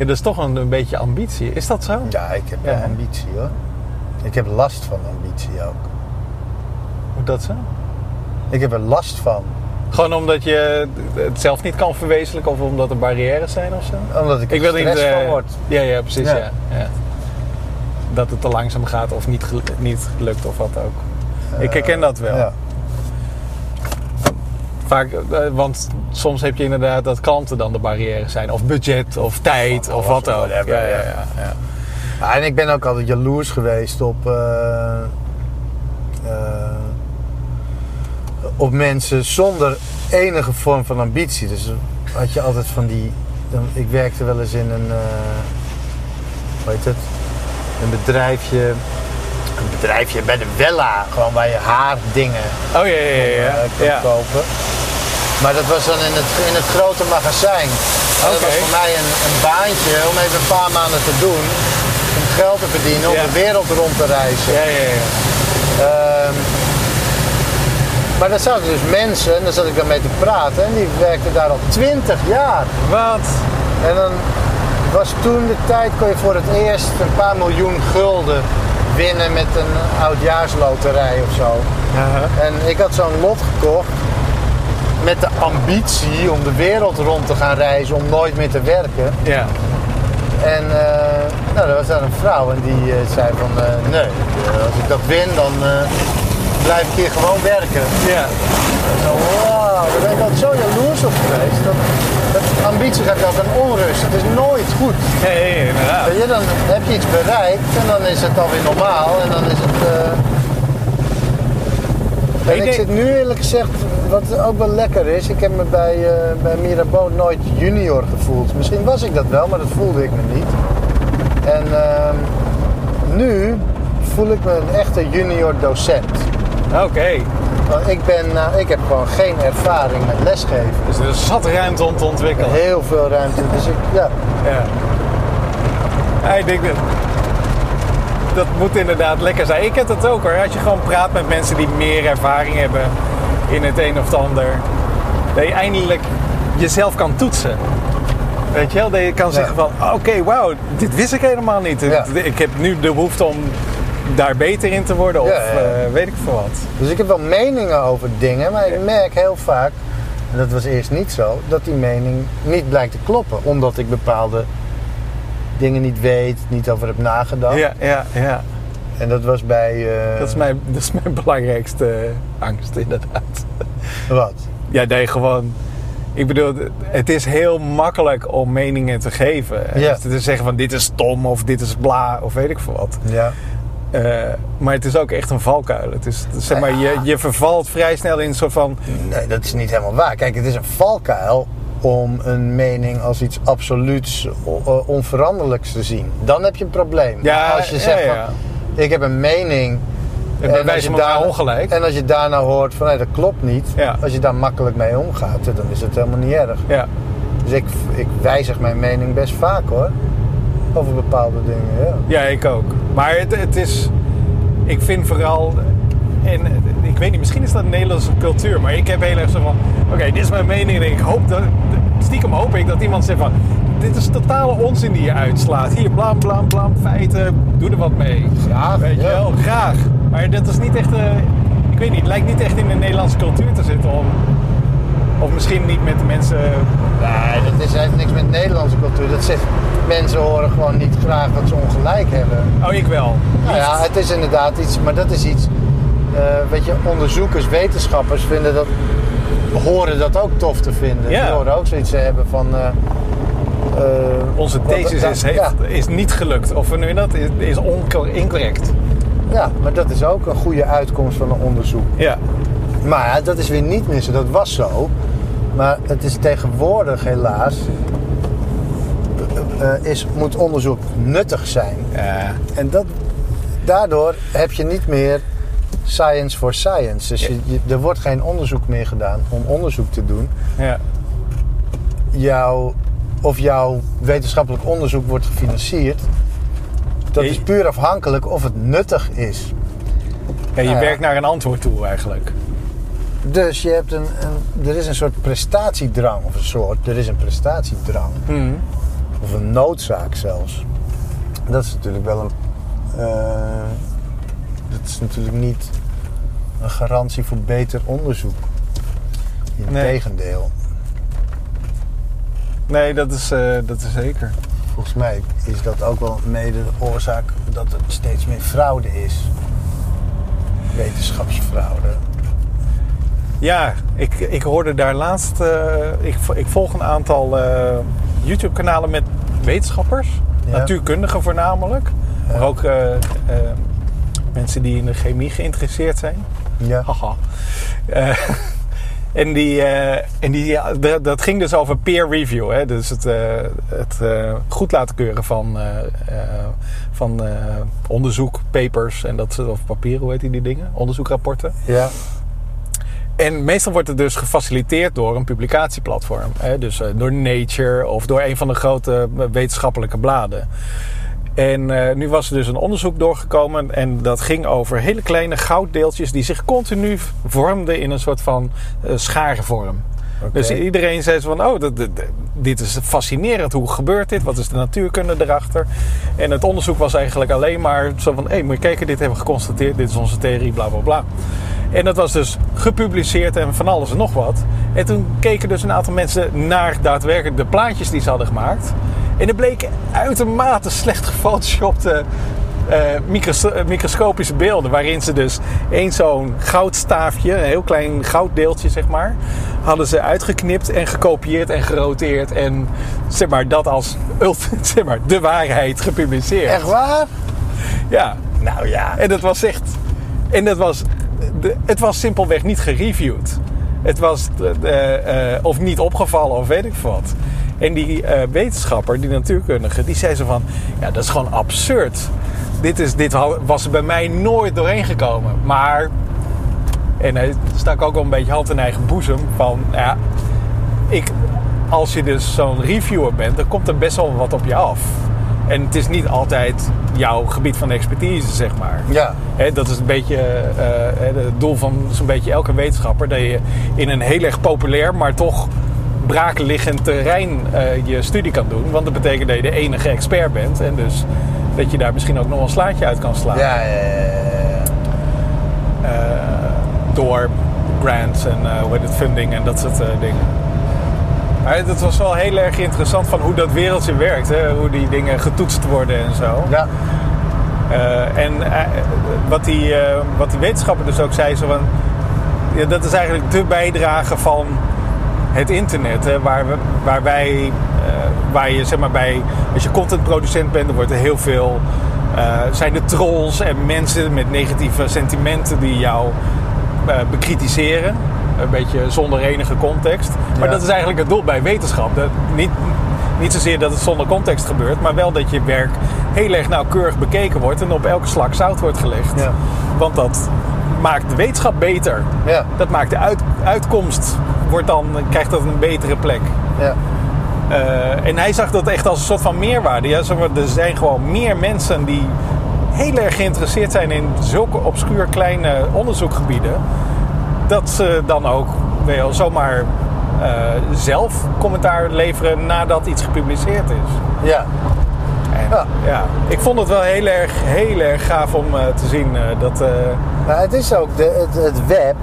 Ja dat is toch een, een beetje ambitie. Is dat zo? Ja, ik heb wel Ja. ambitie hoor. Ik heb last van ambitie ook. Hoe dat zo? Ik heb er last van. Gewoon omdat je het zelf niet kan verwezenlijken of omdat er barrières zijn of zo? Omdat ik er Ik wil niet. stress eh, van word. ja, ja, precies. Ja. Ja. Ja. Dat het te langzaam gaat of niet, niet lukt of wat ook. ik herken dat wel. Ja. Vaak, eh, want soms heb je inderdaad dat klanten dan de barrières zijn. Of budget, of tijd, Of of alles, wat ook. ja, ja, ja. ja, en ik ben ook altijd jaloers geweest op, eh, eh, op mensen zonder enige vorm van ambitie. Dus had je altijd van die. dan- Ik werkte wel eens in een. eh, hoe heet het? Een bedrijfje. Een bedrijfje bij de Wella, gewoon waar je haardingen Oh ja, ja, ja. ja. eh, kon ja. kopen. Maar dat was dan in het, in het grote magazijn. En Dat was voor mij een, een baantje om even een paar maanden te doen. Om geld te verdienen, om de wereld rond te reizen. Ja, ja, ja. Ehm, maar daar zaten dus mensen, en daar zat ik dan mee te praten. En die werkten daar al 20 jaar. Wat? En dan was toen de tijd, kon je voor het eerst een paar miljoen gulden winnen met een oudjaarsloterij of zo. Uh-huh. En ik had zo'n lot gekocht met de ambitie om de wereld rond te gaan reizen, om nooit meer te werken. Ja. En eh, nou, er was daar een vrouw en die eh, zei van, eh, nee, als ik dat win, dan blijf ik hier gewoon werken. Ja. Zo, wauw, daar ben ik altijd zo jaloers op geweest. Dat ambitie gaat altijd aan onrust. Het is nooit goed. Ja, inderdaad. Weet je, dan heb je iets bereikt en dan is het alweer normaal en dan is het... eh, En Ik zit nu eerlijk gezegd, wat ook wel lekker is, ik heb me bij, eh bij Mirabeau nooit junior gevoeld. Misschien was ik dat wel, maar dat voelde ik me niet. En ehm, nu voel ik me een echte junior docent. Oké. Want ik, ben, nou, ik heb gewoon geen ervaring met lesgeven. Dus er zat ruimte om te ontwikkelen. Heel veel ruimte. Dus ik, ja, Ja. ja ik denk dat... Dat moet inderdaad lekker zijn. Ik heb dat ook hoor. Als je gewoon praat met mensen die meer ervaring hebben in het een of het ander. Dat je eindelijk jezelf kan toetsen. Weet je wel? Dat je kan zeggen van, oké, wauw, dit wist ik helemaal niet. Ja. Ik heb nu de behoefte om daar beter in te worden. Of eh, weet ik veel wat. Dus ik heb wel meningen over dingen, maar ik merk heel vaak, en dat was eerst niet zo, dat die mening niet blijkt te kloppen. Omdat ik bepaalde dingen niet weet, niet over heb nagedacht. Ja, ja, ja. En dat was bij... eh, Dat is mijn, dat is mijn belangrijkste angst inderdaad. Wat? Ja, nee, gewoon. Ik bedoel, het is heel makkelijk om meningen te geven. Ja. Dus te zeggen van dit is stom of dit is bla of weet ik veel wat. Ja. Eh, maar het is ook echt een valkuil. Het is, zeg maar, je, je vervalt vrij snel in een soort van... Nee, dat is niet helemaal waar. Kijk, het is een valkuil om een mening als iets absoluuts onveranderlijks te zien. Dan heb je een probleem. Ja, als je zegt ja. van, ik heb een mening... en als wijze je daarna- ongelijk. En als je daarna hoort van nee, dat klopt niet. Als je daar makkelijk mee omgaat, dan is het helemaal niet erg. Ja, Dus ik, ik wijzig mijn mening best vaak hoor. Over bepaalde dingen, ja. ja, ik ook. Maar het, het is... Ik vind vooral... En ik weet niet, misschien is dat een Nederlandse cultuur. Maar ik heb heel erg zo van... Oké, dit is mijn mening. En ik hoop dat... Stiekem hoop ik dat iemand zegt van... dit is totale onzin die je uitslaat. Hier, blam, blam, blam, feiten, doe er wat mee. Graag, Weet je ja. wel, graag. Maar dat is niet echt, eh, ik weet niet, het lijkt niet echt in de Nederlandse cultuur te zitten om, of misschien niet met de mensen, Nee, dat is, heeft niks met Nederlandse cultuur. Dat zegt, mensen horen gewoon niet graag dat ze ongelijk hebben. oh ik wel. Nou ja, het is inderdaad iets, maar dat is iets. eh, weet je, onderzoekers, wetenschappers vinden dat, horen dat ook tof te vinden. Ja. Die horen ook zoiets te hebben van. eh, eh, Onze thesis is, heeft, ja. is niet gelukt. Of nu dat is, is incorrect. Ja, maar dat is ook een goede uitkomst van een onderzoek. Ja. Maar ja, dat is weer niet meer zo. Dat was zo. Maar het is tegenwoordig helaas. eh, eh, is, moet onderzoek nuttig zijn. Ja. En dat, daardoor heb je niet meer science for science. Dus je, je- er wordt geen onderzoek meer gedaan om onderzoek te doen. ja. Jouw, of jouw wetenschappelijk onderzoek wordt gefinancierd. Dat is puur afhankelijk of het nuttig is. Ja, je Nou ja. werkt naar een antwoord toe eigenlijk. Dus je hebt een, een, er is een soort prestatiedrang. Of een soort, er is een prestatiedrang. Mhm. Of een noodzaak zelfs. Dat is natuurlijk wel een. eh, dat is natuurlijk niet een garantie voor beter onderzoek. Integendeel. Nee, dat is, eh, dat is zeker. Volgens mij is dat ook wel mede de oorzaak dat er steeds meer fraude is. Wetenschapsfraude. Ja, ik, ik hoorde daar laatst. eh, ik, ik volg een aantal eh, YouTube-kanalen met wetenschappers, Ja. natuurkundigen voornamelijk, Ja. maar ook eh, mensen die in de chemie geïnteresseerd zijn. Ja. Haha. En die, en die, ja, dat- ging dus over peer review. Hè? Dus het, het goed laten keuren van, van onderzoek, papers en dat soort- of papieren, hoe heet die, die dingen? Onderzoekrapporten. Ja. En meestal wordt het dus gefaciliteerd door een publicatieplatform. Hè? Dus eh, door Nature of door een van de grote eh, wetenschappelijke bladen. En eh, nu was er dus een onderzoek doorgekomen en dat ging over hele kleine gouddeeltjes die zich continu vormden in een soort van eh scharenvorm. Dus iedereen zei zo van, oh, dat, dat- dit is fascinerend. Hoe gebeurt dit? Wat is de natuurkunde erachter? En het onderzoek was eigenlijk alleen maar zo van, hé, hey, moet je kijken, dit hebben we geconstateerd. Dit is onze theorie, bla, bla, bla. En dat was dus gepubliceerd en van alles en nog wat. En toen keken dus een aantal mensen naar daadwerkelijk de plaatjes die ze hadden gemaakt. En er bleken uitermate slecht gefotoshopte eh, micros- eh, microscopische beelden. Waarin ze dus één zo'n goudstaafje, een heel klein gouddeeltje zeg maar, hadden ze uitgeknipt en gekopieerd en geroteerd. En zeg maar dat als zeg maar, de waarheid gepubliceerd. Echt waar? Ja. Nou ja. En dat was echt. En dat was. Het was simpelweg niet gereviewd. Het was. eh, eh, of niet opgevallen of weet ik wat. En die eh, wetenschapper, die natuurkundige, die zei zo van. Ja, dat is gewoon absurd. Dit, is, dit was bij mij nooit doorheen gekomen. Maar. En hij stak ook wel een beetje hand in eigen boezem. Van ja. Ik, als je dus zo'n reviewer bent, dan komt er best wel wat op je af. En het is niet altijd jouw gebied van expertise, zeg maar. Ja. Dat is een beetje eh, het doel van zo'n beetje elke wetenschapper. Dat je in een heel erg populair, maar toch braakliggend terrein eh, je studie kan doen. Want dat betekent dat je de enige expert bent. En dus dat je daar misschien ook nog wel een slaatje uit kan slaan. Ja, ja, ja. Eh, door grants en eh, het, funding en dat soort eh, dingen. Maar het was wel heel erg interessant van hoe dat wereldje werkt. Hè? Hoe die dingen getoetst worden en zo. ja. Eh, en eh, wat, die, eh, wat die wetenschapper dus ook zei, zo van, ja, dat is eigenlijk de bijdrage van het internet. Hè, waar, we, waar wij, waar je zeg maar bij, als je contentproducent bent, dan wordt er heel veel, zijn er trolls en mensen met negatieve sentimenten die jou bekritiseren. Een beetje zonder enige context. Maar Ja. dat is eigenlijk het doel bij wetenschap. Dat niet, niet zozeer dat het zonder context gebeurt, maar wel dat je werk heel erg nauwkeurig bekeken wordt en op elke slag zout wordt gelegd. Ja. Want dat maakt de wetenschap beter. Ja. Dat maakt de uit- uitkomst, wordt dan, krijgt dat een betere plek. ja. Eh, en hij zag dat echt als een soort van meerwaarde. Ja, er zijn gewoon meer mensen die heel erg geïnteresseerd zijn in zulke obscuur kleine onderzoekgebieden. Dat ze dan ook wel zomaar eh, zelf commentaar leveren nadat iets gepubliceerd is. Ja. En, Ja. ja. Ik vond het wel heel erg, heel erg gaaf om eh, te zien eh, dat. Maar het is ook, de, het, het web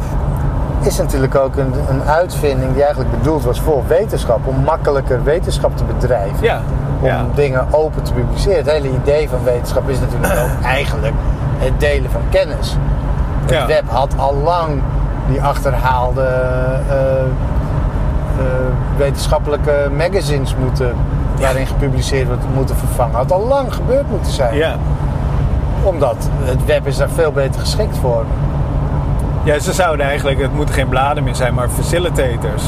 is natuurlijk ook een, een uitvinding die eigenlijk bedoeld was voor wetenschap. Om makkelijker wetenschap te bedrijven. ja, Om ja, dingen open te publiceren. Het hele idee van wetenschap is natuurlijk ook eigenlijk het delen van kennis. Het Ja. web had al lang die achterhaalde eh, eh, wetenschappelijke magazines moeten, waarin gepubliceerd wordt, moeten vervangen. Had al lang gebeurd moeten zijn. ja. Omdat het web is daar veel beter geschikt voor. ja, ze zouden eigenlijk, het moeten geen bladen meer zijn, maar facilitators.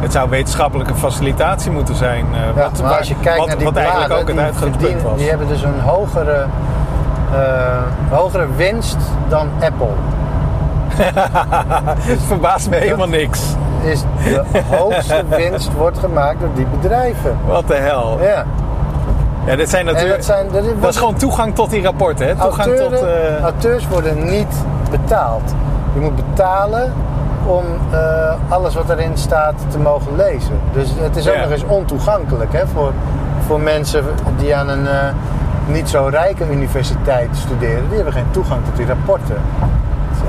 Het zou wetenschappelijke facilitatie moeten zijn. eh, Ja, wat, maar als je kijkt wat, naar die wat eigenlijk ook het die, uitgangspunt was. die hebben dus een hogere, eh, hogere winst dan Apple. Het verbaast me helemaal niks. Is de hoogste winst wordt gemaakt door die bedrijven. Wat de hel. Ja. Ja, dit zijn natuurlijk. dat, zijn, dat, Dat is gewoon toegang tot die rapporten, hè? Toegang auteuren- tot. eh, Auteurs worden niet betaald. Je moet betalen om eh, alles wat erin staat te mogen lezen. Dus het is ook Ja. nog eens ontoegankelijk hè, voor, voor mensen die aan een eh, niet zo rijke universiteit studeren. Die hebben geen toegang tot die rapporten.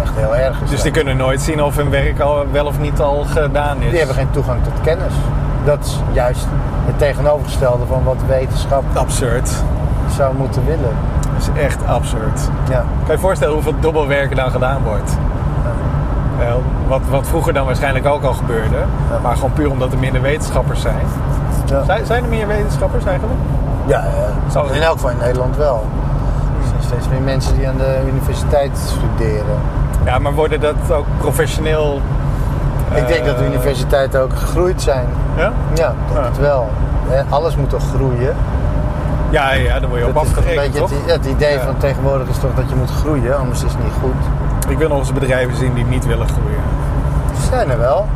Echt heel erg. dus die kunnen nooit zien of hun werk al wel of niet al gedaan is. Die hebben geen toegang tot kennis. Dat is juist het tegenovergestelde van wat wetenschap Absurd. zou moeten willen. Dat is echt absurd. Ja. Kan je je voorstellen hoeveel dubbelwerk er dan gedaan wordt? Wel, wat, wat vroeger dan waarschijnlijk ook al gebeurde. Maar gewoon puur omdat er minder wetenschappers zijn. Ja. Zijn, zijn er meer wetenschappers eigenlijk? Ja, ja. Zou- in elk geval in Nederland wel. Er zijn steeds meer mensen die aan de universiteit studeren. Ja, maar worden dat ook professioneel... Ik denk dat de eh, universiteiten ook gegroeid zijn. Ja? Ja, Ja. het wel. Alles moet toch groeien? Ja, ja, daar word je op Dat toch een afgerekend, toch? het, idee Ja. van tegenwoordig is toch dat je moet groeien, anders is het niet goed. Ik wil nog eens bedrijven zien die niet willen groeien. Er zijn er wel.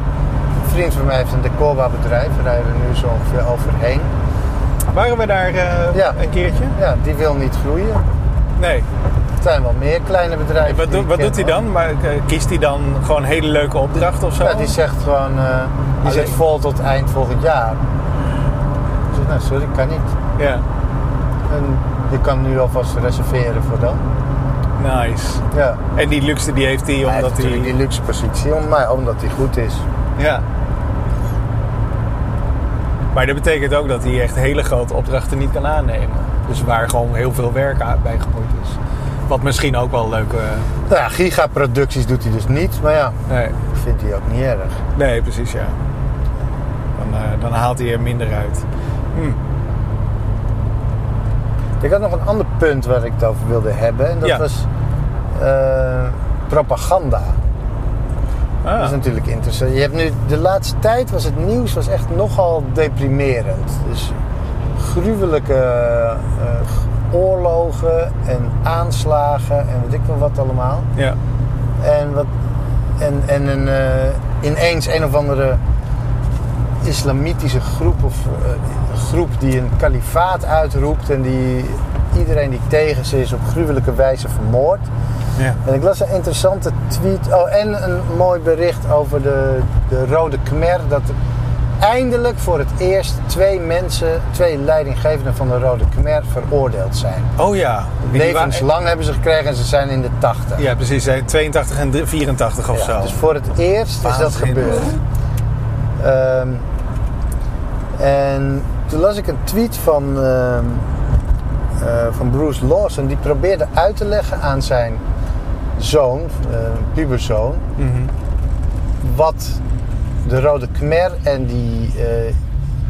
Een vriend van mij heeft een decorbouwbedrijf, daar rijden we nu zo ongeveer overheen. Waren we daar eh, Ja. een keertje? Ja, die wil niet groeien. Nee. Er zijn wel meer kleine bedrijven. Wat, die doe- wat doet hij dan? Maar, eh, kiest hij dan gewoon hele leuke opdrachten of zo? Ja, die zegt gewoon, eh, die zit vol tot eind volgend jaar. Ik zeg, nou sorry, kan niet. Ja. En je kan nu alvast reserveren voor dan. Nice. Ja. En die luxe die heeft hij Hij heeft omdat hij... natuurlijk die luxe positie, om- maar omdat hij goed is. Ja. Maar dat betekent ook dat hij echt hele grote opdrachten niet kan aannemen. Dus waar gewoon heel veel werk bij gemoeid is. Wat misschien ook wel leuk... eh, Nou ja, gigaproducties doet hij dus niet, maar ja, nee. vindt hij ook niet erg. nee, precies ja. Dan, eh, dan haalt hij er minder uit. Hm. Ik had nog een ander punt waar ik het over wilde hebben. En dat Ja. was eh, propaganda. Ah. Dat is natuurlijk interessant. Je hebt nu, de laatste tijd was het nieuws was echt nogal deprimerend. Dus gruwelijke eh, oorlogen en aanslagen en weet ik wel wat allemaal. Ja. En, wat, en, en een, eh, ineens een of andere islamitische groep of eh, groep die een kalifaat uitroept en die iedereen die tegen ze is op gruwelijke wijze vermoordt. ja. En ik las een interessante tweet oh, en een mooi bericht over de, de Rode Khmer. Dat eindelijk voor het eerst twee mensen, twee leidinggevenden van de Rode Khmer veroordeeld zijn. Oh ja. Levenslang hebben ze gekregen en ze zijn in de 80. Ja, precies. hè. 82 en drie- 84 of Ja, zo. dus voor het eerst is dat gebeurd. Ehm, en toen las ik een tweet van, ehm, eh, van Bruce Lawson. Die probeerde uit te leggen aan zijn zoon, eh, puberzoon, Mhm. wat de Rode Khmer en die, eh,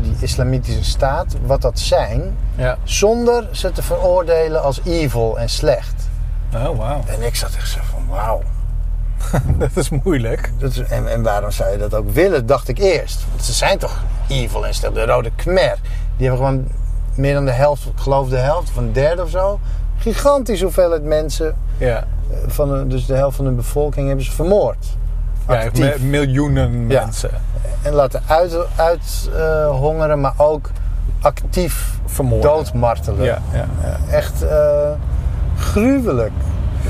die islamitische staat, wat dat zijn, Ja. zonder ze te veroordelen als evil en slecht. Oh, wauw. En ik zat echt zo van, wauw. Dat is moeilijk. Dat is, en, en waarom zou je dat ook willen, dacht ik eerst. Want ze zijn toch evil en stel de Rode Khmer. Die hebben gewoon meer dan de helft, ik geloof de helft, van een derde of zo. Gigantische hoeveelheid mensen, Ja. eh, van dus de helft van de bevolking, hebben ze vermoord. Ja, Actief. me- miljoenen Ja. mensen En laten uithongeren, uit, hongeren, maar ook actief vermoorden. doodmartelen. Ja, ja. Echt eh, gruwelijk.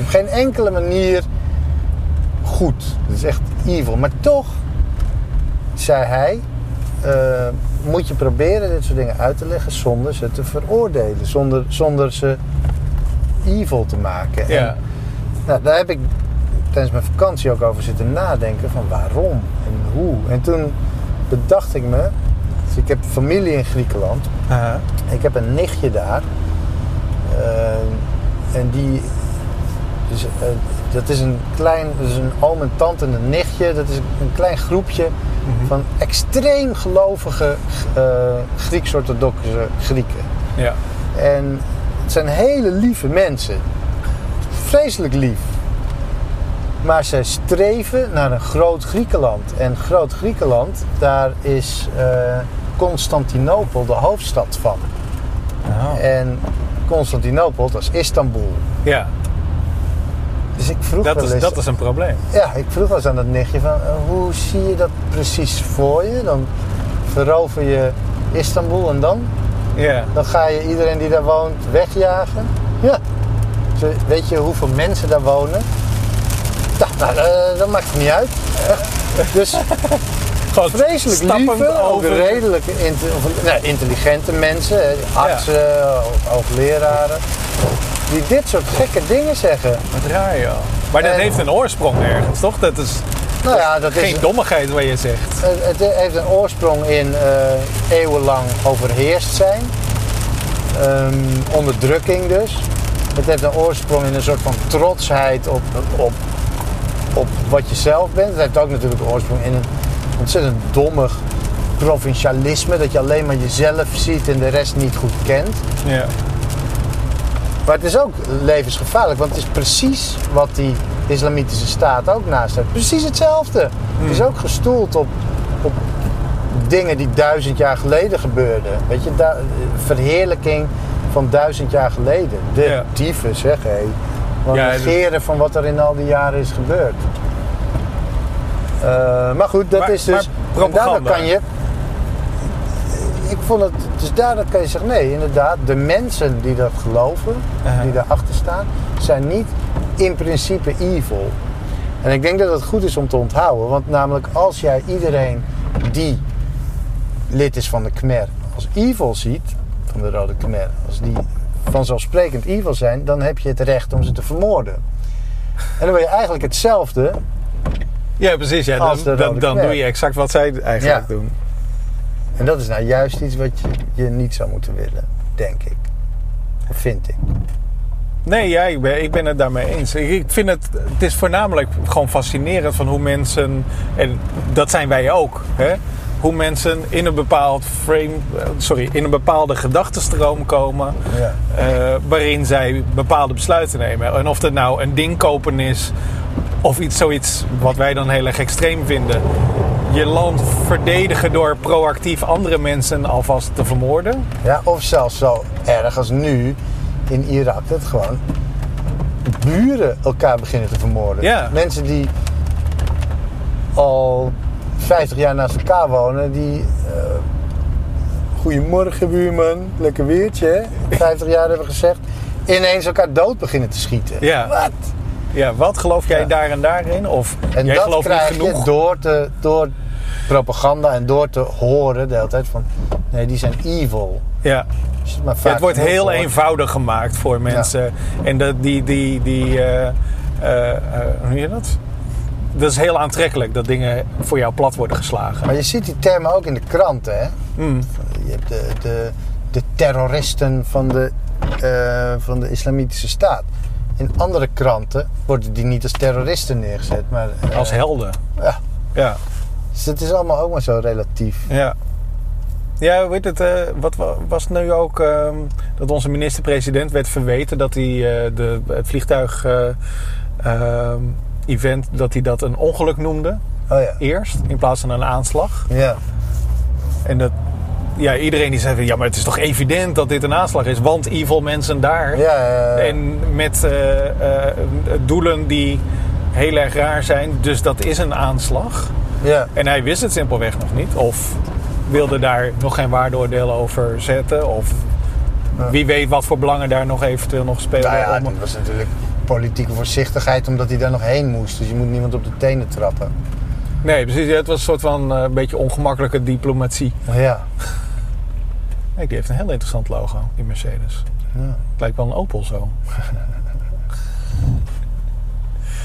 Op geen enkele manier goed. Het is echt evil. Maar toch, zei hij, eh, moet je proberen dit soort dingen uit te leggen zonder ze te veroordelen. Zonder, zonder ze evil te maken. En, Ja. nou, daar heb ik tijdens mijn vakantie ook over zitten nadenken van waarom en hoe. En toen bedacht ik me, dus ik heb familie in Griekenland. Aha. Ik heb een nichtje daar. Eh, en die. Dus, eh, dat is een klein. Dat is een oom en tante en een nichtje. Dat is een klein groepje van extreem gelovige eh Grieks-orthodoxe Grieken. Ja. En het zijn hele lieve mensen. Vreselijk lief. Maar zij streven naar een groot Griekenland. En groot Griekenland, daar is eh, Constantinopel de hoofdstad van. Oh. En Constantinopel, dat is Istanbul. Ja, Dus ik vroeg dat wel is, eens, dat is een probleem. Ja, ik vroeg wel eens aan dat nichtje van, eh, hoe zie je dat precies voor je? Dan verover je Istanbul en dan? Ja. Dan ga je iedereen die daar woont wegjagen. Ja. Weet je hoeveel mensen daar wonen? Ja, nou, eh, dat maakt het niet uit. Dus Gewoon vreselijk lieve, ook over. redelijk inte- of, nou, intelligente mensen. Artsen, hoogleraren. Die dit soort gekke dingen zeggen. Wat raar, joh. Maar dat En- heeft een oorsprong ergens, toch? Dat is Nou ja, dat is, geen dommigheid wat je zegt. Het, het heeft een oorsprong in eh, eeuwenlang overheerst zijn. Ehm, onderdrukking dus. Het heeft een oorsprong in een soort van trotsheid op, op, op wat je zelf bent. Het heeft ook natuurlijk oorsprong in een ontzettend dommig provincialisme. Dat je alleen maar jezelf ziet en de rest niet goed kent. Ja. Maar het is ook levensgevaarlijk, want het is precies wat die islamitische staat ook naast heeft. Precies hetzelfde. Het is ook gestoeld op, op dingen die duizend jaar geleden gebeurden. Weet je, verheerlijking van duizend jaar geleden. De Ja. tyfus, zeg hé. Ja, dus- negeren van wat er in al die jaren is gebeurd. Eh, maar goed, dat Maar- is dus... maar en daardoor propaganda. kan je ik vond het, dus daardoor kan je zeggen, nee, inderdaad, de mensen die dat geloven, Aha. die daarachter staan, zijn niet in principe evil. En ik denk dat het goed is om te onthouden, want namelijk als jij iedereen die lid is van de Khmer als evil ziet, van de Rode Khmer, als die vanzelfsprekend evil zijn, dan heb je het recht om ze te vermoorden. En dan wil je eigenlijk hetzelfde Ja, precies. Ja, dan dan, doe je exact wat zij eigenlijk Ja. doen. En dat is nou juist iets wat je, je niet zou moeten willen, denk ik. Of vind ik. Nee, ja, ik ben, ik ben het daarmee eens. Ik vind het, het is voornamelijk gewoon fascinerend van hoe mensen, en dat zijn wij ook, hè, hoe mensen in een bepaald frame, eh, sorry, in een bepaalde gedachtenstroom komen, Ja. eh, waarin zij bepaalde besluiten nemen. En of dat nou een ding kopen is, of iets zoiets wat wij dan heel erg extreem vinden. Je land verdedigen door proactief andere mensen alvast te vermoorden. Ja, of zelfs zo erg als nu in Irak. Dat gewoon buren elkaar beginnen te vermoorden. Ja. Mensen die al 50 jaar naast elkaar wonen, die. eh Goedemorgen, buurman. Lekker weertje, hè? 50 jaar hebben gezegd. Ineens elkaar dood beginnen te schieten. Ja. Wat? Ja, wat geloof jij Ja. daar en daarin? Of En jij dat gelooft krijg niet je door, te, door propaganda en door te horen de hele tijd van... Nee, die zijn evil. Ja. Het maar Ja, vaak het wordt heel hoort. eenvoudig gemaakt voor mensen. En dat, die, die, die eh, eh, hoe noem je dat? Dat is heel aantrekkelijk dat dingen voor jou plat worden geslagen. Maar je ziet die termen ook in de kranten, hè? Mm. Je hebt de, de, de terroristen van de, eh, van de islamitische staat. In andere kranten worden die niet als terroristen neergezet, maar... eh, Als helden. Ja, Ja. dus het is allemaal ook maar zo relatief. Ja. Ja, weet het, eh, wat wa- was het nu ook ehm, dat onze minister-president werd verweten dat hij de, het vliegtuig eh, ehm, event dat hij dat een ongeluk noemde Oh ja. eerst in plaats van een aanslag. Ja. En dat ja, iedereen die zei van, ja, maar het is toch evident dat dit een aanslag is, want evil mensen daar. Ja, En met eh, eh, doelen die heel erg raar zijn, dus dat is een aanslag. ja. En hij wist het simpelweg nog niet. Of wilde daar nog geen waardeoordelen over zetten. Of wie weet wat voor belangen daar nog eventueel nog spelen. Nou ja, om- dat was natuurlijk politieke voorzichtigheid omdat hij daar nog heen moest. Dus je moet niemand op de tenen trappen. Nee, precies. Het was een soort van eh, een beetje ongemakkelijke diplomatie. Ja. Nee, die heeft een heel interessant logo, die Mercedes. ja. Het lijkt wel een Opel zo.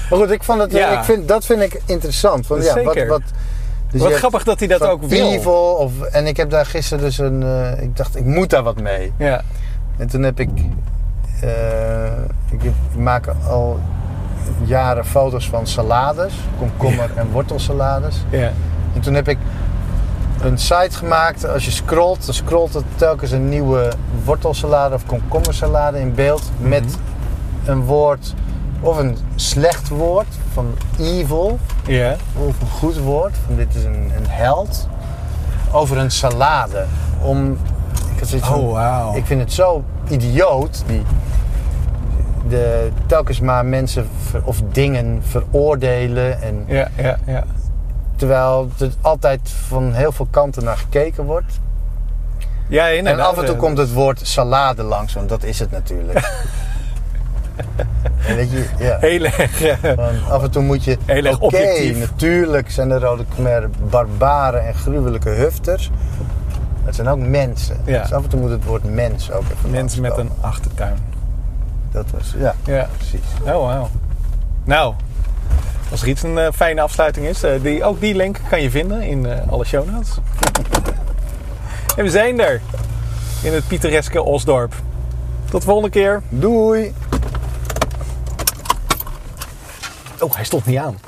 Maar goed, ik vond het, Ja. ik vind, dat vind ik interessant. Want, ja, Zeker. Wat, wat, dus Wat grappig dat hij dat ook wil. Evil, of, en ik heb daar gisteren dus een... eh, ik dacht, ik moet daar wat mee. Ja, En toen heb ik... eh, ik, maak al jaren foto's van salades. Komkommer en wortelsalades. ja. En toen heb ik een site gemaakt. Als je scrolt, dan scrolt het telkens een nieuwe wortelsalade of komkommersalade in beeld. Met Mhm. een woord of een slecht woord van evil. Of een goed woord van dit is een, een held. Over een salade. Om, ik, had zoiets van, Oh, wauw. ik vind het zo idioot. Die, de, telkens maar mensen ver- of dingen veroordelen. En, Ja, ja, ja. Terwijl er altijd van heel veel kanten naar gekeken wordt. Ja, En af en toe komt het woord salade langs, want dat is het natuurlijk. En weet je, ja. Heel erg. Van af en toe moet je. Heel erg Oké, objectief. natuurlijk zijn de Rode Khmer barbaren en gruwelijke hufters. Het zijn ook mensen. Ja. Dus af en toe moet het woord mens ook even Mensen met een achtertuin. Dat was, ja, Ja. precies. Oh, wauw. Nou, als er iets een eh, fijne afsluiting is, eh, die, ook die link kan je vinden in eh, alle show notes. en we zijn er. In het pittoreske Osdorp. Tot de volgende keer. Doei! Oh, hij stond niet aan.